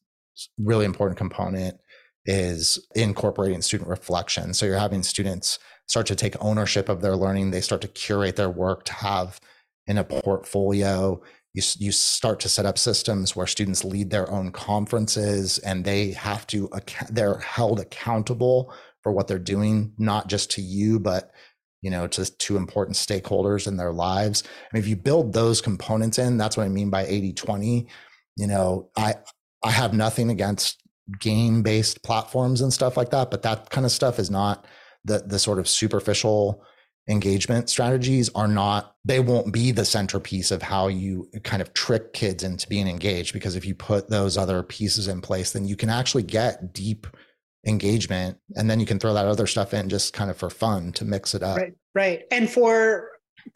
Speaker 1: really important component is incorporating student reflection. So you're having students start to take ownership of their learning. They start to curate their work to have in a portfolio. You, you start to set up systems where students lead their own conferences and they have to, they're held accountable for what they're doing, not just to you, but you know, to, to important stakeholders in their lives. I mean, if you build those components in, that's what I mean by 80, 20, you know, I, I have nothing against game based platforms and stuff like that, but that kind of stuff is not the the sort of superficial engagement strategies are not they won't be the centerpiece of how you kind of trick kids into being engaged because if you put those other pieces in place then you can actually get deep engagement and then you can throw that other stuff in just kind of for fun to mix it up
Speaker 2: right right and for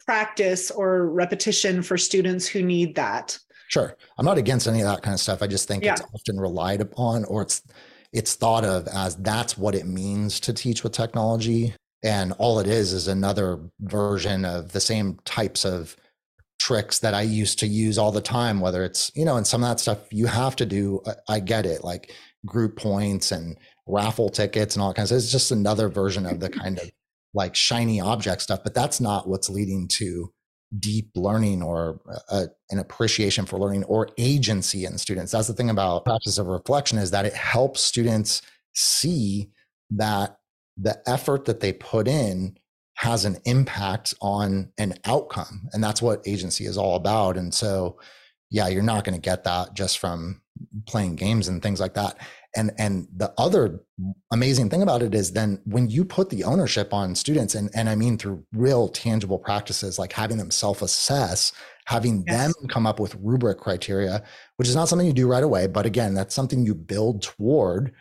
Speaker 2: practice or repetition for students who need that
Speaker 1: sure i'm not against any of that kind of stuff i just think yeah. it's often relied upon or it's it's thought of as that's what it means to teach with technology. And all it is is another version of the same types of tricks that I used to use all the time, whether it's, you know, and some of that stuff you have to do. I get it, like group points and raffle tickets and all kinds of It's just another version of the kind of like shiny object stuff, but that's not what's leading to deep learning or a, an appreciation for learning or agency in students. That's the thing about practice of reflection is that it helps students see that the effort that they put in has an impact on an outcome. And that's what agency is all about. And so, yeah, you're not going to get that just from playing games and things like that and and the other amazing thing about it is then when you put the ownership on students and and i mean through real tangible practices like having them self-assess having yes. them come up with rubric criteria which is not something you do right away but again that's something you build toward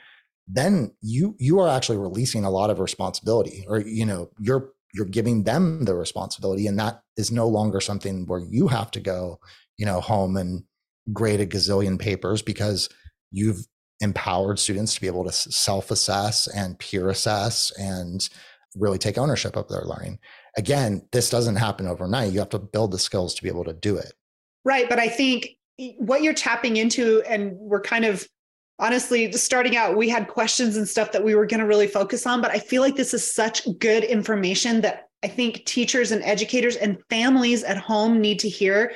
Speaker 1: then you you are actually releasing a lot of responsibility or you know you're you're giving them the responsibility and that is no longer something where you have to go you know home and grade a gazillion papers because you've empowered students to be able to self assess and peer assess and really take ownership of their learning. Again, this doesn't happen overnight. You have to build the skills to be able to do it.
Speaker 2: Right. But I think what you're tapping into, and we're kind of honestly starting out, we had questions and stuff that we were going to really focus on. But I feel like this is such good information that I think teachers and educators and families at home need to hear.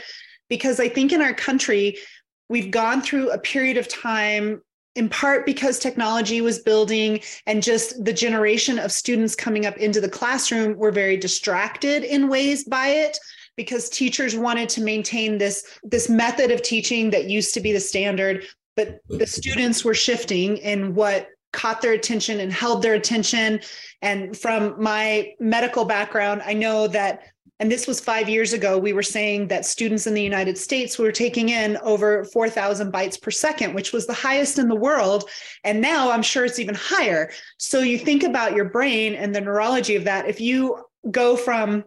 Speaker 2: Because I think in our country, we've gone through a period of time in part because technology was building and just the generation of students coming up into the classroom were very distracted in ways by it because teachers wanted to maintain this this method of teaching that used to be the standard but the students were shifting in what caught their attention and held their attention. And from my medical background i know that and this was five years ago, we were saying that students in the United States were taking in over 4,000 bytes per second, which was the highest in the world. And now I'm sure it's even higher. So you think about your brain and the neurology of that. If you go from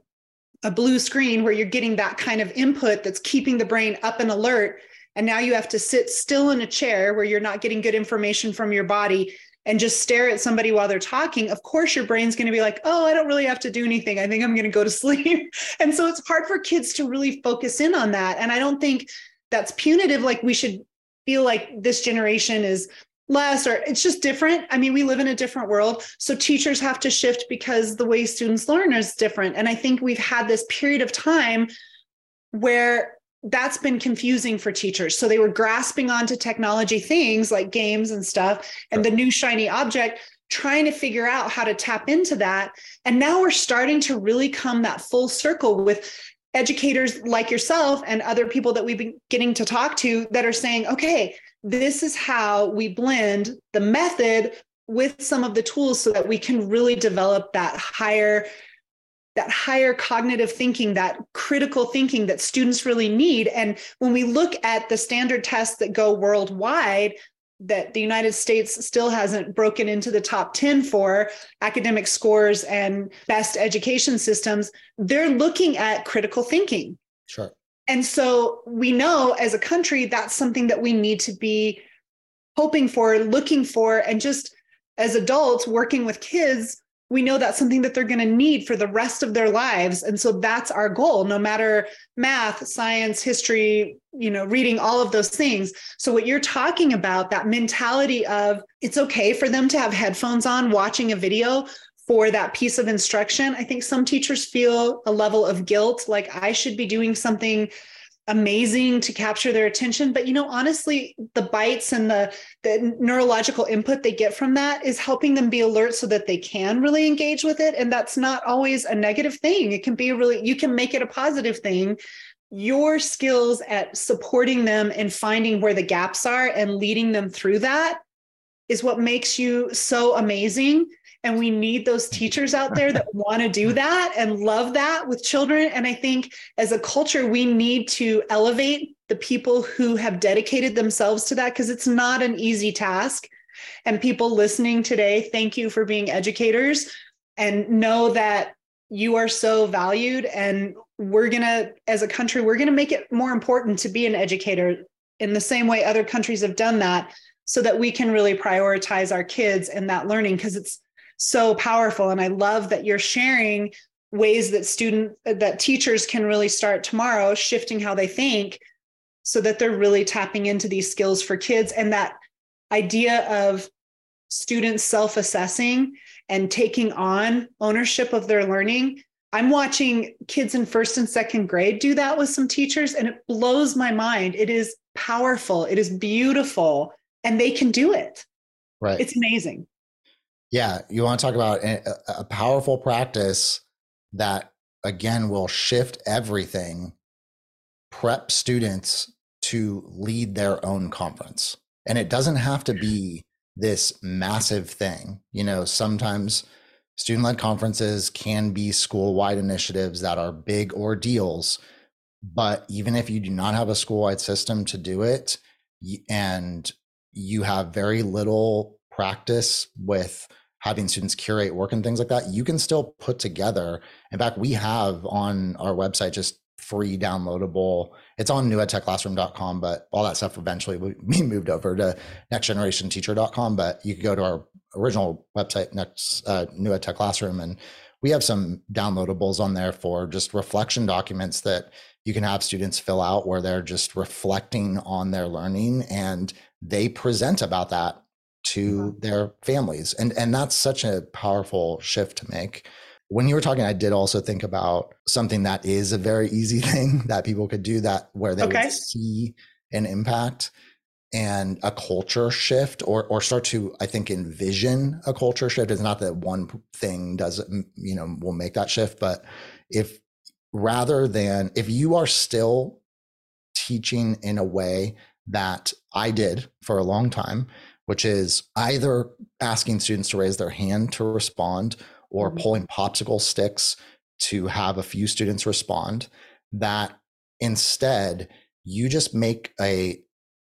Speaker 2: a blue screen where you're getting that kind of input that's keeping the brain up and alert, and now you have to sit still in a chair where you're not getting good information from your body and just stare at somebody while they're talking, of course your brain's going to be like, oh, I don't really have to do anything. I think I'm going to go to sleep. and so it's hard for kids to really focus in on that. And I don't think that's punitive. Like we should feel like this generation is less or it's just different. I mean, we live in a different world. So teachers have to shift because the way students learn is different. And I think we've had this period of time where that's been confusing for teachers. So they were grasping onto technology things like games and stuff and the new shiny object, trying to figure out how to tap into that. And now we're starting to really come that full circle with educators like yourself and other people that we've been getting to talk to that are saying, okay, this is how we blend the method with some of the tools so that we can really develop that higher that higher cognitive thinking, that critical thinking that students really need. And when we look at the standard tests that go worldwide, that the United States still hasn't broken into the top 10 for academic scores and best education systems, they're looking at critical thinking.
Speaker 1: Sure.
Speaker 2: And so we know as a country that's something that we need to be hoping for, looking for, and just as adults working with kids, we know that's something that they're going to need for the rest of their lives. And so that's our goal no matter math science history you know reading all of those things. So what you're talking about that mentality of it's okay for them to have headphones on watching a video for that piece of instruction i think some teachers feel a level of guilt like i should be doing something amazing to capture their attention. But you know honestly the bytes and the the neurological input they get from that is helping them be alert so that they can really engage with it. And that's not always a negative thing. It can be really you can make it a positive thing. Your skills at supporting them and finding where the gaps are and leading them through that is what makes you so amazing and we need those teachers out there that want to do that and love that with children. And I think as a culture, we need to elevate the people who have dedicated themselves to that because it's not an easy task. And people listening today, thank you for being educators and know that you are so valued. And we're going to, as a country, we're going to make it more important to be an educator in the same way other countries have done that so that we can really prioritize our kids and that learning because it's so powerful. And I love that you're sharing ways that student that teachers can really start tomorrow shifting how they think so that they're really tapping into these skills for kids. And that idea of students self-assessing and taking on ownership of their learning. I'm watching kids in first and second grade do that with some teachers and it blows my mind. It is powerful. It is beautiful and they can do it.
Speaker 1: Right.
Speaker 2: It's amazing
Speaker 1: yeah, you want to talk about a, a powerful practice that again will shift everything, prep students to lead their own conference. And it doesn't have to be this massive thing. You know, sometimes student led conferences can be school wide initiatives that are big ordeals. But even if you do not have a school wide system to do it, and you have very little practice with having students curate work and things like that, you can still put together. In fact, we have on our website just free downloadable. It's on newedtechclassroom.com, but all that stuff eventually we moved over to nextgenerationteacher.com. But you could go to our original website, next uh, New Ed Tech Classroom, and we have some downloadables on there for just reflection documents that you can have students fill out where they're just reflecting on their learning and they present about that to mm-hmm. their families and and that's such a powerful shift to make when you were talking i did also think about something that is a very easy thing that people could do that where they okay. would see an impact and a culture shift or or start to i think envision a culture shift it's not that one thing does you know will make that shift but if rather than if you are still teaching in a way that i did for a long time which is either asking students to raise their hand to respond or mm-hmm. pulling popsicle sticks to have a few students respond that instead you just make a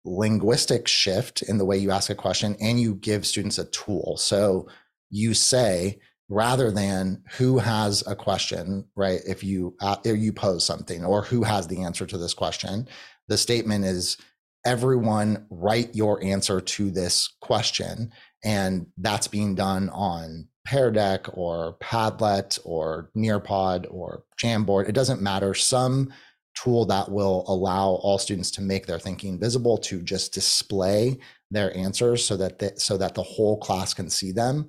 Speaker 1: linguistic shift in the way you ask a question and you give students a tool. So you say, rather than who has a question, right? If you uh, if you pose something or who has the answer to this question, the statement is everyone write your answer to this question, and that's being done on Pear Deck or Padlet or Nearpod or Jamboard. It doesn't matter. Some tool that will allow all students to make their thinking visible to just display their answers so that the, so that the whole class can see them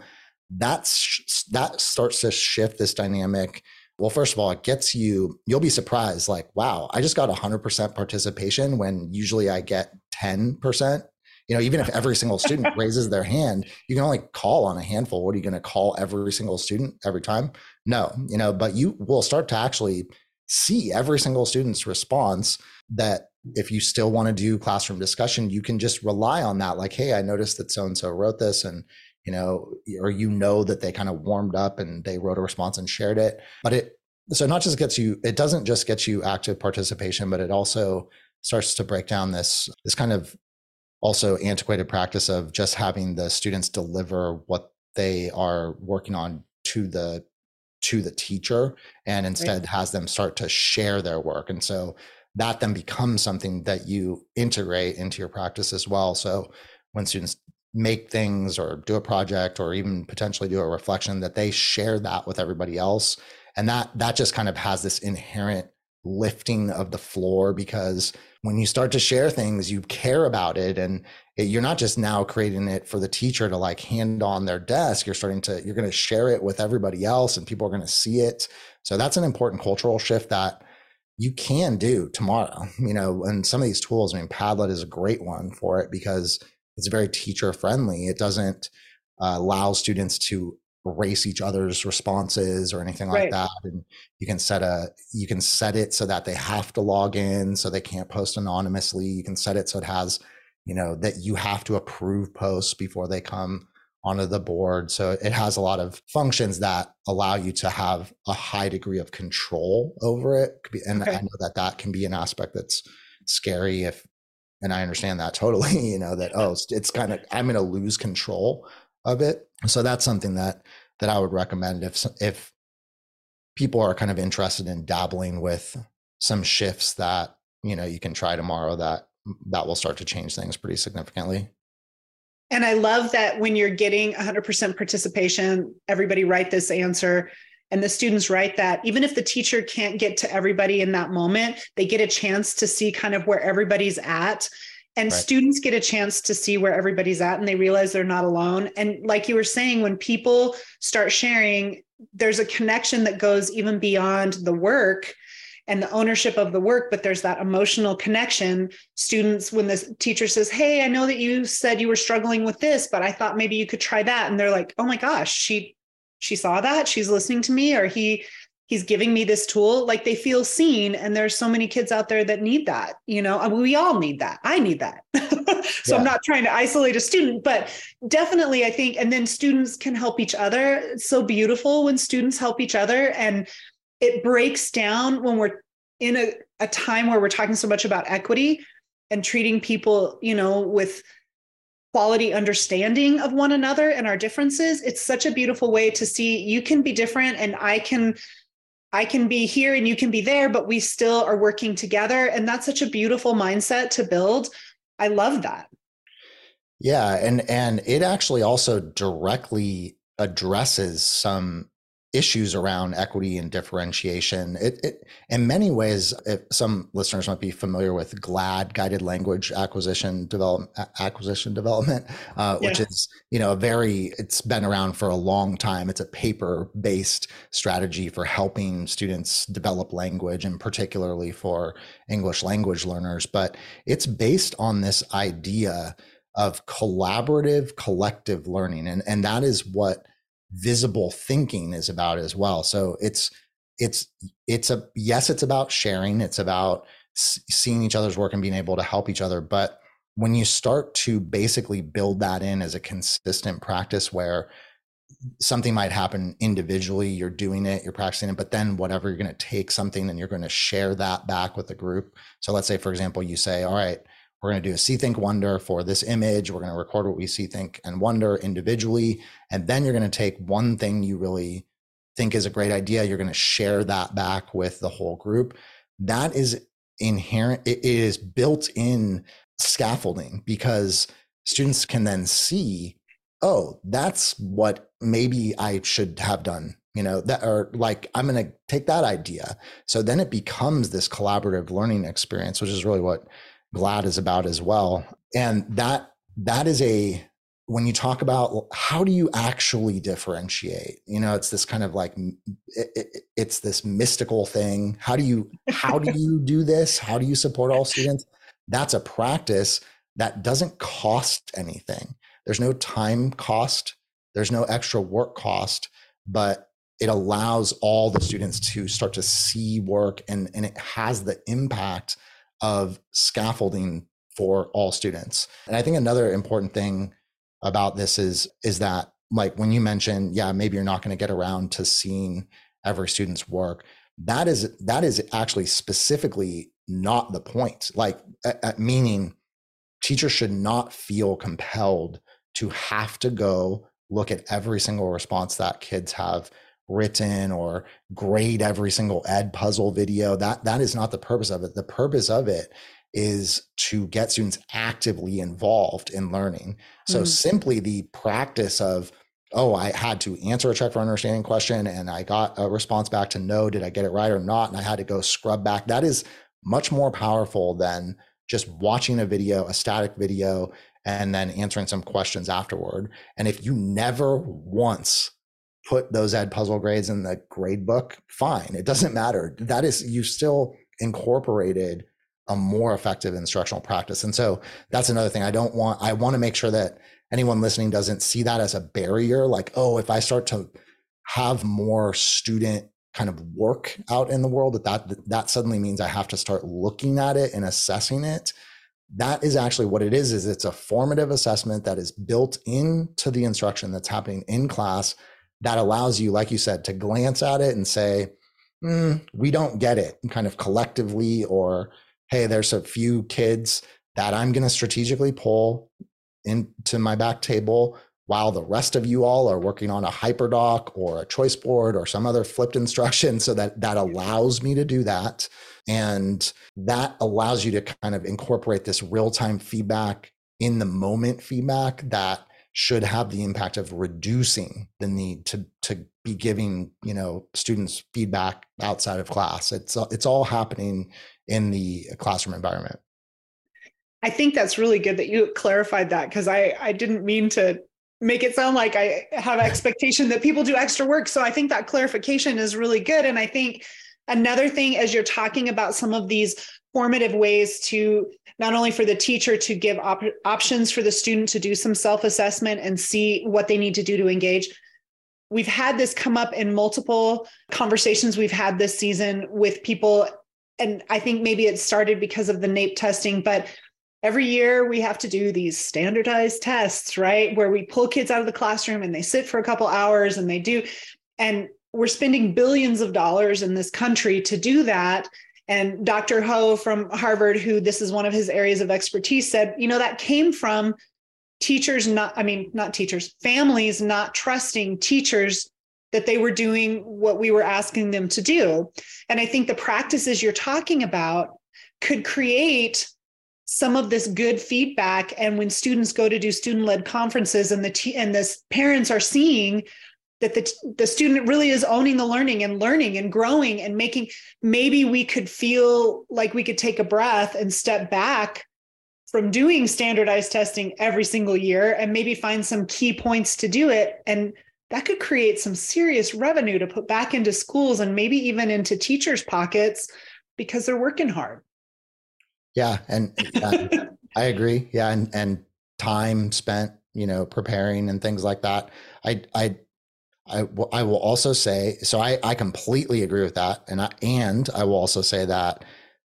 Speaker 1: that's that starts to shift this dynamic well first of all it gets you you'll be surprised like wow i just got 100% participation when usually i get 10% you know even if every single student raises their hand you can only call on a handful. What are you going to call every single student every time? No you know but you will start to actually see every single student's response that if you still want to do classroom discussion you can just rely on that like hey i noticed that so and so wrote this and you know or you know that they kind of warmed up and they wrote a response and shared it but it so not just gets you it doesn't just get you active participation but it also starts to break down this this kind of also antiquated practice of just having the students deliver what they are working on to the to the teacher and instead right. has them start to share their work. And so that then becomes something that you integrate into your practice as well. So when students make things or do a project or even potentially do a reflection that they share that with everybody else. And that that just kind of has this inherent lifting of the floor because when you start to share things you care about it and it, you're not just now creating it for the teacher to like hand on their desk. You're starting to you're going to share it with everybody else and people are going to see it. So that's an important cultural shift that you can do tomorrow you know and some of these tools i mean padlet is a great one for it because it's very teacher friendly it doesn't uh, allow students to erase each other's responses or anything like right. that and you can set a you can set it so that they have to log in so they can't post anonymously you can set it so it has you know that you have to approve posts before they come onto the board so it has a lot of functions that allow you to have a high degree of control over it and okay. i know that that can be an aspect that's scary if and i understand that totally you know that oh it's kind of i'm going to lose control of it. So that's something that that I would recommend if if people are kind of interested in dabbling with some shifts that you know you can try tomorrow that that will start to change things pretty significantly.
Speaker 2: And I love that when you're getting 100% participation, everybody write this answer and the students write that even if the teacher can't get to everybody in that moment, they get a chance to see kind of where everybody's at. And right. students get a chance to see where everybody's at and they realize they're not alone. And like you were saying when people start sharing there's a connection that goes even beyond the work and the ownership of the work but there's that emotional connection. Students when the teacher says hey i know that you said you were struggling with this but i thought maybe you could try that. And they're like oh my gosh she she saw that she's listening to me or he he's giving me this tool like they feel seen and there's so many kids out there that need that you know? We all need that. I need that. So yeah. i'm not trying to isolate a student but definitely i think and then students can help each other. It's so beautiful when students help each other and it breaks down when we're in a, a time where we're talking so much about equity and treating people you know with quality understanding of one another and our differences it's such a beautiful way to see you can be different and i can I can be here and you can be there, but we still are working together. And that's such a beautiful mindset to build. I love that.
Speaker 1: Yeah. And and it actually also directly addresses some issues around equity and differentiation. It, it, in many ways, if some listeners might be familiar with GLAD, guided language acquisition development, acquisition development, uh, yeah. which is you know a very it's been around for a long time. It's a paper based strategy for helping students develop language, and particularly for English language learners. But it's based on this idea of collaborative collective learning and and that is what visible thinking is about as well. So it's it's it's a yes it's about sharing it's about seeing each other's work and being able to help each other but when you start to basically build that in as a consistent practice where something might happen individually you're doing it you're practicing it but then whatever you're going to take something and you're going to share that back with the group. So let's say for example you say all right we're going to do a see think wonder for this image. We're going to record what we see think and wonder individually. And then you're going to take one thing you really think is a great idea you're going to share that back with the whole group. That is inherent it is built in scaffolding because students can then see oh that's what maybe i should have done you know that or like i'm going to take that idea. So then it becomes this collaborative learning experience which is really what GLAD is about as well. And that that is a when you talk about how do you actually differentiate? You know it's this kind of like it, it, it's this mystical thing. How do you how do you do this? How do you support all students? That's a practice that doesn't cost anything. There's no time cost. There's no extra work cost but it allows all the students to start to see work and and it has the impact of scaffolding for all students. And I think another important thing about this is is that like when you mention, yeah, maybe you're not going to get around to seeing every student's work. That is that is actually specifically not the point. Like meaning teachers should not feel compelled to have to go look at every single response that kids have written or grade every single Edpuzzle video that that is not the purpose of it. The purpose of it is to get students actively involved in learning. So mm. simply the practice of oh i had to answer a check for understanding question and i got a response back to no did i get it right or not and i had to go scrub back that is much more powerful than just watching a video a static video and then answering some questions afterward. And if you never once put those Edpuzzle grades in the grade book, fine. It doesn't matter. That is, you still incorporated a more effective instructional practice. And so that's another thing I don't want, I want to make sure that anyone listening doesn't see that as a barrier. Like, oh, if I start to have more student kind of work out in the world, that that, that suddenly means I have to start looking at it and assessing it. That is actually what it is, is it's a formative assessment that is built into the instruction that's happening in class that allows you, like you said, to glance at it and say, mm, we don't get it kind of collectively, or hey, there's a few kids that I'm going to strategically pull into my back table while the rest of you all are working on a hyperdoc or a choice board or some other flipped instruction so that that allows me to do that. And that allows you to kind of incorporate this real-time feedback in the moment feedback that should have the impact of reducing the need to to be giving you know students feedback outside of class. It's it's all happening in the classroom environment.
Speaker 2: I think that's really good that you clarified that because i i didn't mean to make it sound like i have expectation that people do extra work. So i think that clarification is really good. And i think another thing as you're talking about some of these formative ways to not only for the teacher to give op- options for the student to do some self assessment and see what they need to do to engage. We've had this come up in multiple conversations we've had this season with people. And I think maybe it started because of the NAEP testing, but every year we have to do these standardized tests, right? Where we pull kids out of the classroom and they sit for a couple hours and they do. And we're spending billions of dollars in this country to do that. And Dr. Ho from Harvard, who this is one of his areas of expertise, said, you know, that came from teachers not, I mean, not teachers, families not trusting teachers that they were doing what we were asking them to do. And I think the practices you're talking about could create some of this good feedback and when students go to do student led conferences and the t- and this parents are seeing that the, the student really is owning the learning and learning and growing and making maybe we could feel like we could take a breath and step back from doing standardized testing every single year and maybe find some key points to do it. And that could create some serious revenue to put back into schools and maybe even into teachers pockets because they're working hard.
Speaker 1: Yeah and i agree. Yeah and and time spent you know preparing and things like that. I i I, I will also say so I, I completely agree with that. And I, and I will also say that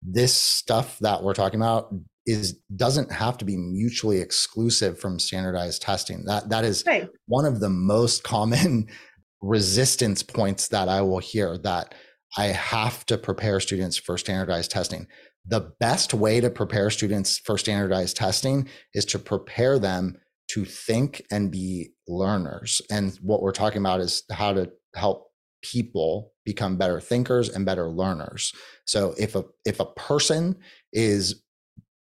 Speaker 1: this stuff that we're talking about is doesn't have to be mutually exclusive from standardized testing. That that is right. one of the most common resistance points that I will hear that I have to prepare students for standardized testing. The best way to prepare students for standardized testing is to prepare them to think and be learners. And what we're talking about is how to help people become better thinkers and better learners. So if a if a person is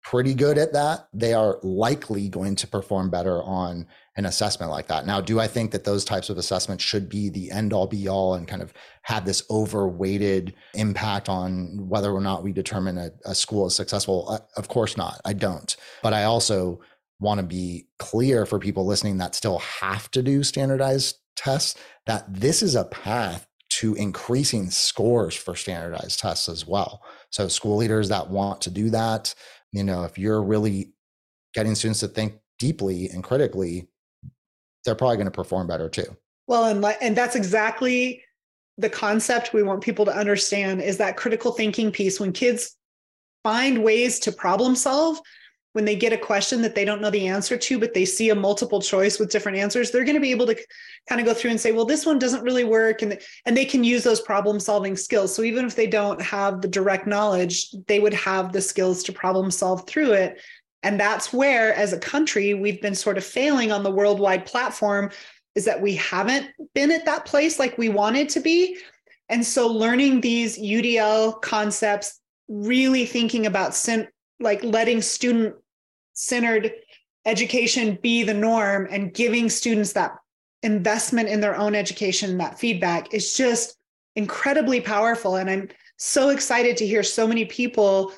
Speaker 1: pretty good at that, they are likely going to perform better on an assessment like that. Now, do I think that those types of assessments should be the end all be all and kind of have this overweighted impact on whether or not we determine a, a school is successful? Uh, of course not. I don't. But I also want to be clear for people listening that still have to do standardized tests that this is a path to increasing scores for standardized tests as well. So school leaders that want to do that, you know if you're really getting students to think deeply and critically they're probably going to perform better too
Speaker 2: well and and that's exactly the concept we want people to understand is that critical thinking piece when kids find ways to problem solve when they get a question that they don't know the answer to, but they see a multiple choice with different answers, they're going to be able to kind of go through and say, well, this one doesn't really work. And, and they can use those problem solving skills. So even if they don't have the direct knowledge, they would have the skills to problem solve through it. And that's where, as a country, we've been sort of failing on the worldwide platform is that we haven't been at that place like we wanted to be. And so learning these UDL concepts, really thinking about like letting student centered education be the norm and giving students that investment in their own education, that feedback is just incredibly powerful. And I'm so excited to hear so many people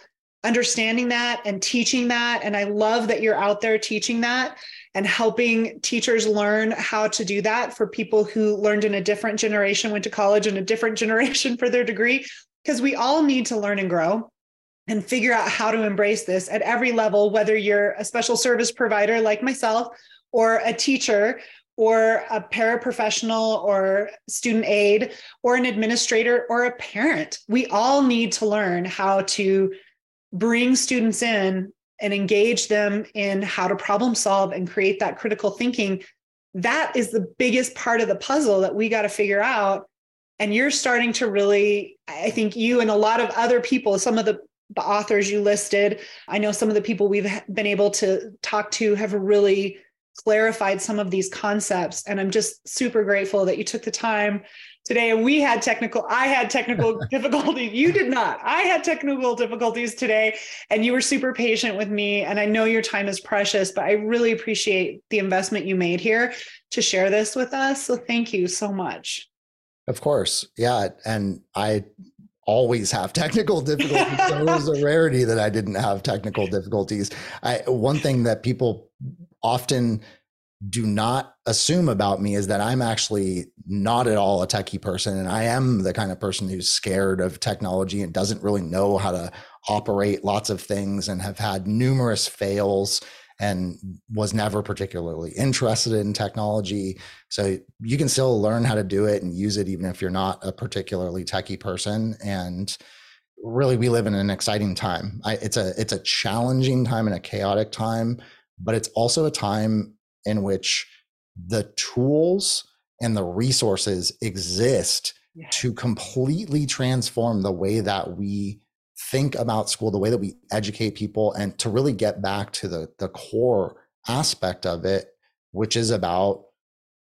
Speaker 2: understanding that and teaching that. And I love that you're out there teaching that and helping teachers learn how to do that for people who learned in a different generation, went to college in a different generation for their degree, because we all need to learn and grow and figure out how to embrace this at every level, whether you're a special service provider like myself, or a teacher, or a paraprofessional, or student aide, or an administrator, or a parent. We all need to learn how to bring students in and engage them in how to problem solve and create that critical thinking. That is the biggest part of the puzzle that we got to figure out and you're starting to really i think you and a lot of other people some of the the authors you listed. I know some of the people we've been able to talk to have really clarified some of these concepts. And I'm just super grateful that you took the time today. And we had technical, I had technical difficulties. You did not. I had technical difficulties today, and you were super patient with me. And I know your time is precious, but I really appreciate the investment you made here to share this with us. So thank you so much.
Speaker 1: Of course. Yeah. And I always have technical difficulties. so it was a rarity that I didn't have technical difficulties. I, one thing that people often do not assume about me is that I'm actually not at all a techie person. And I am the kind of person who's scared of technology and doesn't really know how to operate lots of things and have had numerous fails and was never particularly interested in technology. So you can still learn how to do it and use it even if you're not a particularly techie person. And really, we live in an exciting time. I, it's a it's a challenging time and a chaotic time, but it's also a time in which the tools and the resources exist yeah. to completely transform the way that we think about school, the way that we educate people, and to really get back to the, the core aspect of it, which is about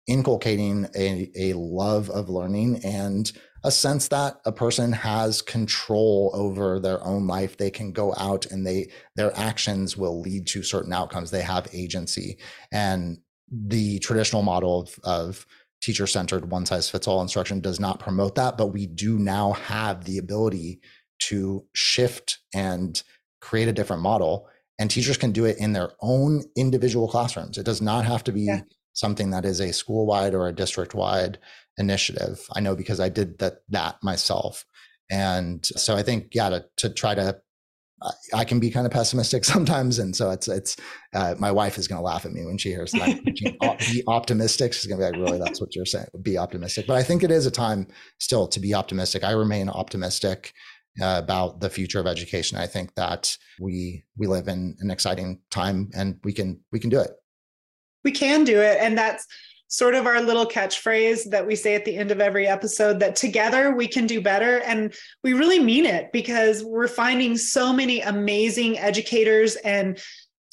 Speaker 1: inculcating a, a love of learning and a sense that a person has control over their own life. They can go out and they their actions will lead to certain outcomes. They have agency. And the traditional model of, of teacher centered one size fits all instruction does not promote that, but we do now have the ability to shift and create a different model. And teachers can do it in their own individual classrooms. It does not have to be yeah. something that is a school wide or a district wide initiative. I know because I did that that myself. And so I think, yeah, to, to try to I can be kind of pessimistic sometimes, and so it's it's. Uh, my wife is going to laugh at me when she hears that. be optimistic. She's going to be like, "Really? That's what you're saying? Be optimistic." But I think it is a time still to be optimistic. I remain optimistic uh, about the future of education. I think that we we live in an exciting time, and we can we can do it.
Speaker 2: We can do it, and that's sort of our little catchphrase that we say at the end of every episode that together we can do better. And we really mean it because we're finding so many amazing educators and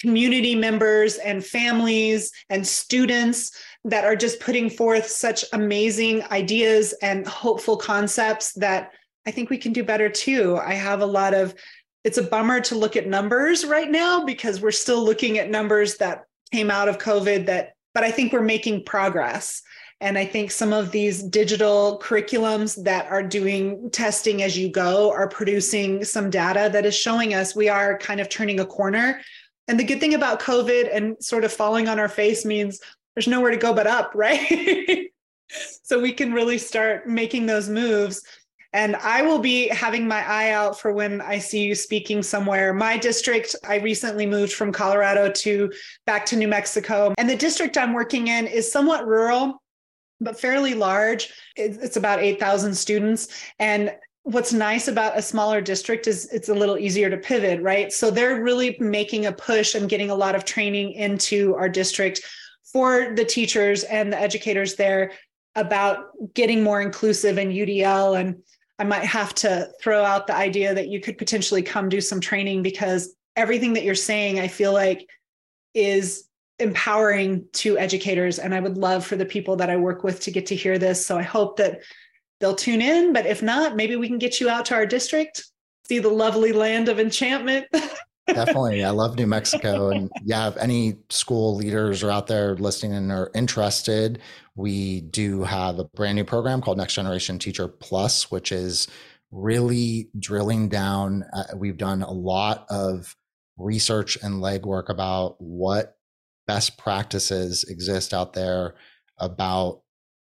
Speaker 2: community members and families and students that are just putting forth such amazing ideas and hopeful concepts that I think we can do better too. I have a lot of it's a bummer to look at numbers right now because we're still looking at numbers that came out of COVID that but I think we're making progress. And I think some of these digital curriculums that are doing testing as you go are producing some data that is showing us we are kind of turning a corner. And the good thing about COVID and sort of falling on our face means there's nowhere to go but up, right? so we can really start making those moves. And I will be having my eye out for when I see you speaking somewhere. My district, I recently moved from Colorado to back to New Mexico. And the district I'm working in is somewhat rural, but fairly large. It's about 8,000 students. And what's nice about a smaller district is it's a little easier to pivot, right? So they're really making a push and getting a lot of training into our district for the teachers and the educators there about getting more inclusive in UDL and I might have to throw out the idea that you could potentially come do some training because everything that you're saying, I feel like is empowering to educators. And I would love for the people that I work with to get to hear this. So I hope that they'll tune in. But if not, maybe we can get you out to our district, see the lovely land of enchantment.
Speaker 1: Definitely. I love New Mexico. And yeah, if any school leaders are out there listening and are interested, we do have a brand new program called Next Generation Teacher Plus, which is really drilling down. Uh, we've done a lot of research and legwork about what best practices exist out there about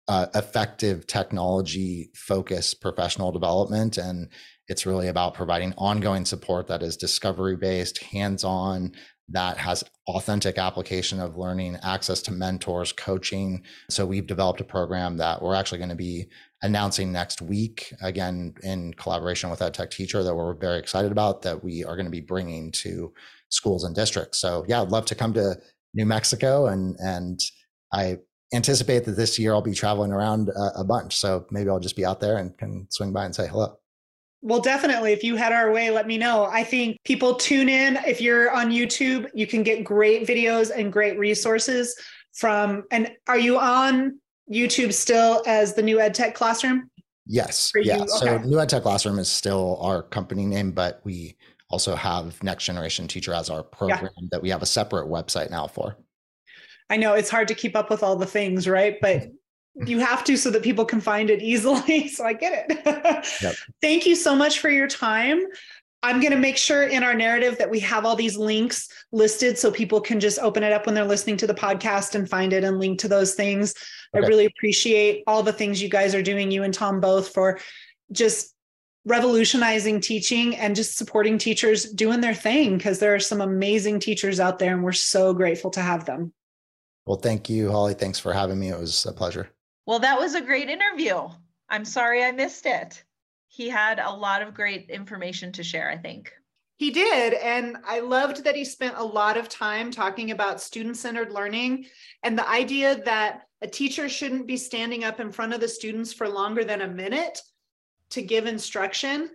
Speaker 1: uh, effective technology focused professional development and it's really about providing ongoing support that is discovery based, hands on, that has authentic application of learning, access to mentors, coaching. So we've developed a program that we're actually going to be announcing next week, again, in collaboration with EdTech Teacher, that we're very excited about, that we are going to be bringing to schools and districts. So yeah, I'd love to come to New Mexico and and I anticipate that this year I'll be traveling around a, a bunch. So maybe I'll just be out there and can swing by and say hello.
Speaker 2: Well, definitely. If you head our way, let me know. I think people tune in. If you're on YouTube, you can get great videos and great resources from. And are you on YouTube still as the new EdTech Classroom?
Speaker 1: Yes. Yeah. Okay. So New EdTech Classroom is still our company name, but we also have Next Generation Teacher as our program yeah. that we have a separate website now for.
Speaker 2: I know it's hard to keep up with all the things, right? But you have to so that people can find it easily. So I get it. yep. Thank you so much for your time. I'm going to make sure in our narrative that we have all these links listed so people can just open it up when they're listening to the podcast and find it and link to those things. Okay. I really appreciate all the things you guys are doing, you and Tom both, for just revolutionizing teaching and just supporting teachers doing their thing because there are some amazing teachers out there and we're so grateful to have them.
Speaker 1: Well, thank you, Hollye. Thanks for having me. It was a pleasure.
Speaker 4: Well, that was a great interview. I'm sorry I missed it. He had a lot of great information to share, I think.
Speaker 2: He did. And I loved that he spent a lot of time talking about student centered learning and the idea that a teacher shouldn't be standing up in front of the students for longer than a minute to give instruction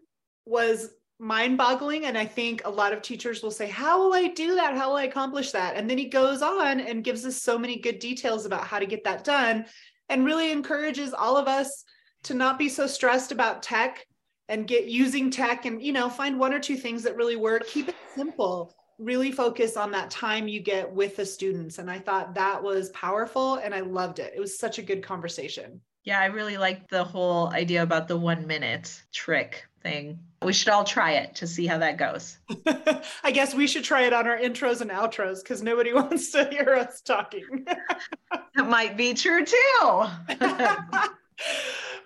Speaker 2: was mind boggling. And I think a lot of teachers will say, How will I do that? How will I accomplish that? And then he goes on and gives us so many good details about how to get that done and really encourages all of us to not be so stressed about tech and get using tech and you know find one or two things that really work keep it simple really focus on that time you get with the students. And I thought that was powerful and I loved it. It was such a good conversation.
Speaker 4: Yeah, I really liked the whole idea about the one minute trick thing. We should all try it to see how that goes.
Speaker 2: I guess we should try it on our intros and outros because nobody wants to hear us talking.
Speaker 4: that might be true too.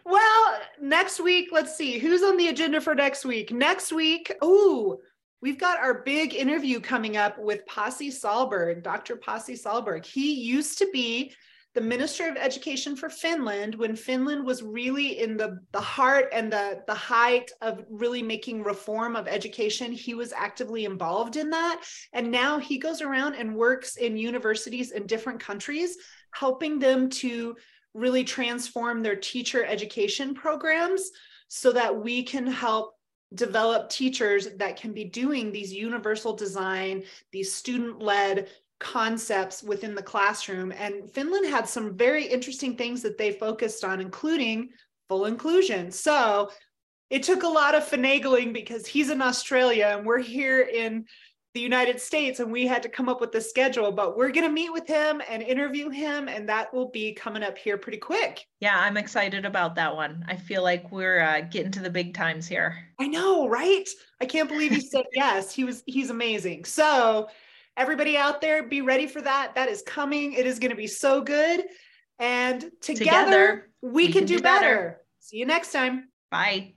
Speaker 2: well, next week, let's see who's on the agenda for next week. Next week, ooh, we've got our big interview coming up with Pasi Sahlberg, Dr. Pasi Sahlberg. He used to be the Minister of Education for Finland when Finland was really in the, the heart and the, the height of really making reform of education. He was actively involved in that. And now he goes around and works in universities in different countries, helping them to really transform their teacher education programs so that we can help develop teachers that can be doing these universal design, these student led concepts within the classroom. And Finland had some very interesting things that they focused on, including full inclusion. So it took a lot of finagling because he's in Australia and we're here in the United States and we had to come up with the schedule, but we're going to meet with him and interview him, and that will be coming up here pretty quick.
Speaker 4: Yeah, I'm excited about that one. I feel like we're uh, getting to the big times here.
Speaker 2: I know, right? I can't believe he said yes. He was he's amazing. So, everybody out there, be ready for that. That is coming. It is going to be so good. And together, together we, we, can, can do, do better. better. See you next time.
Speaker 4: Bye.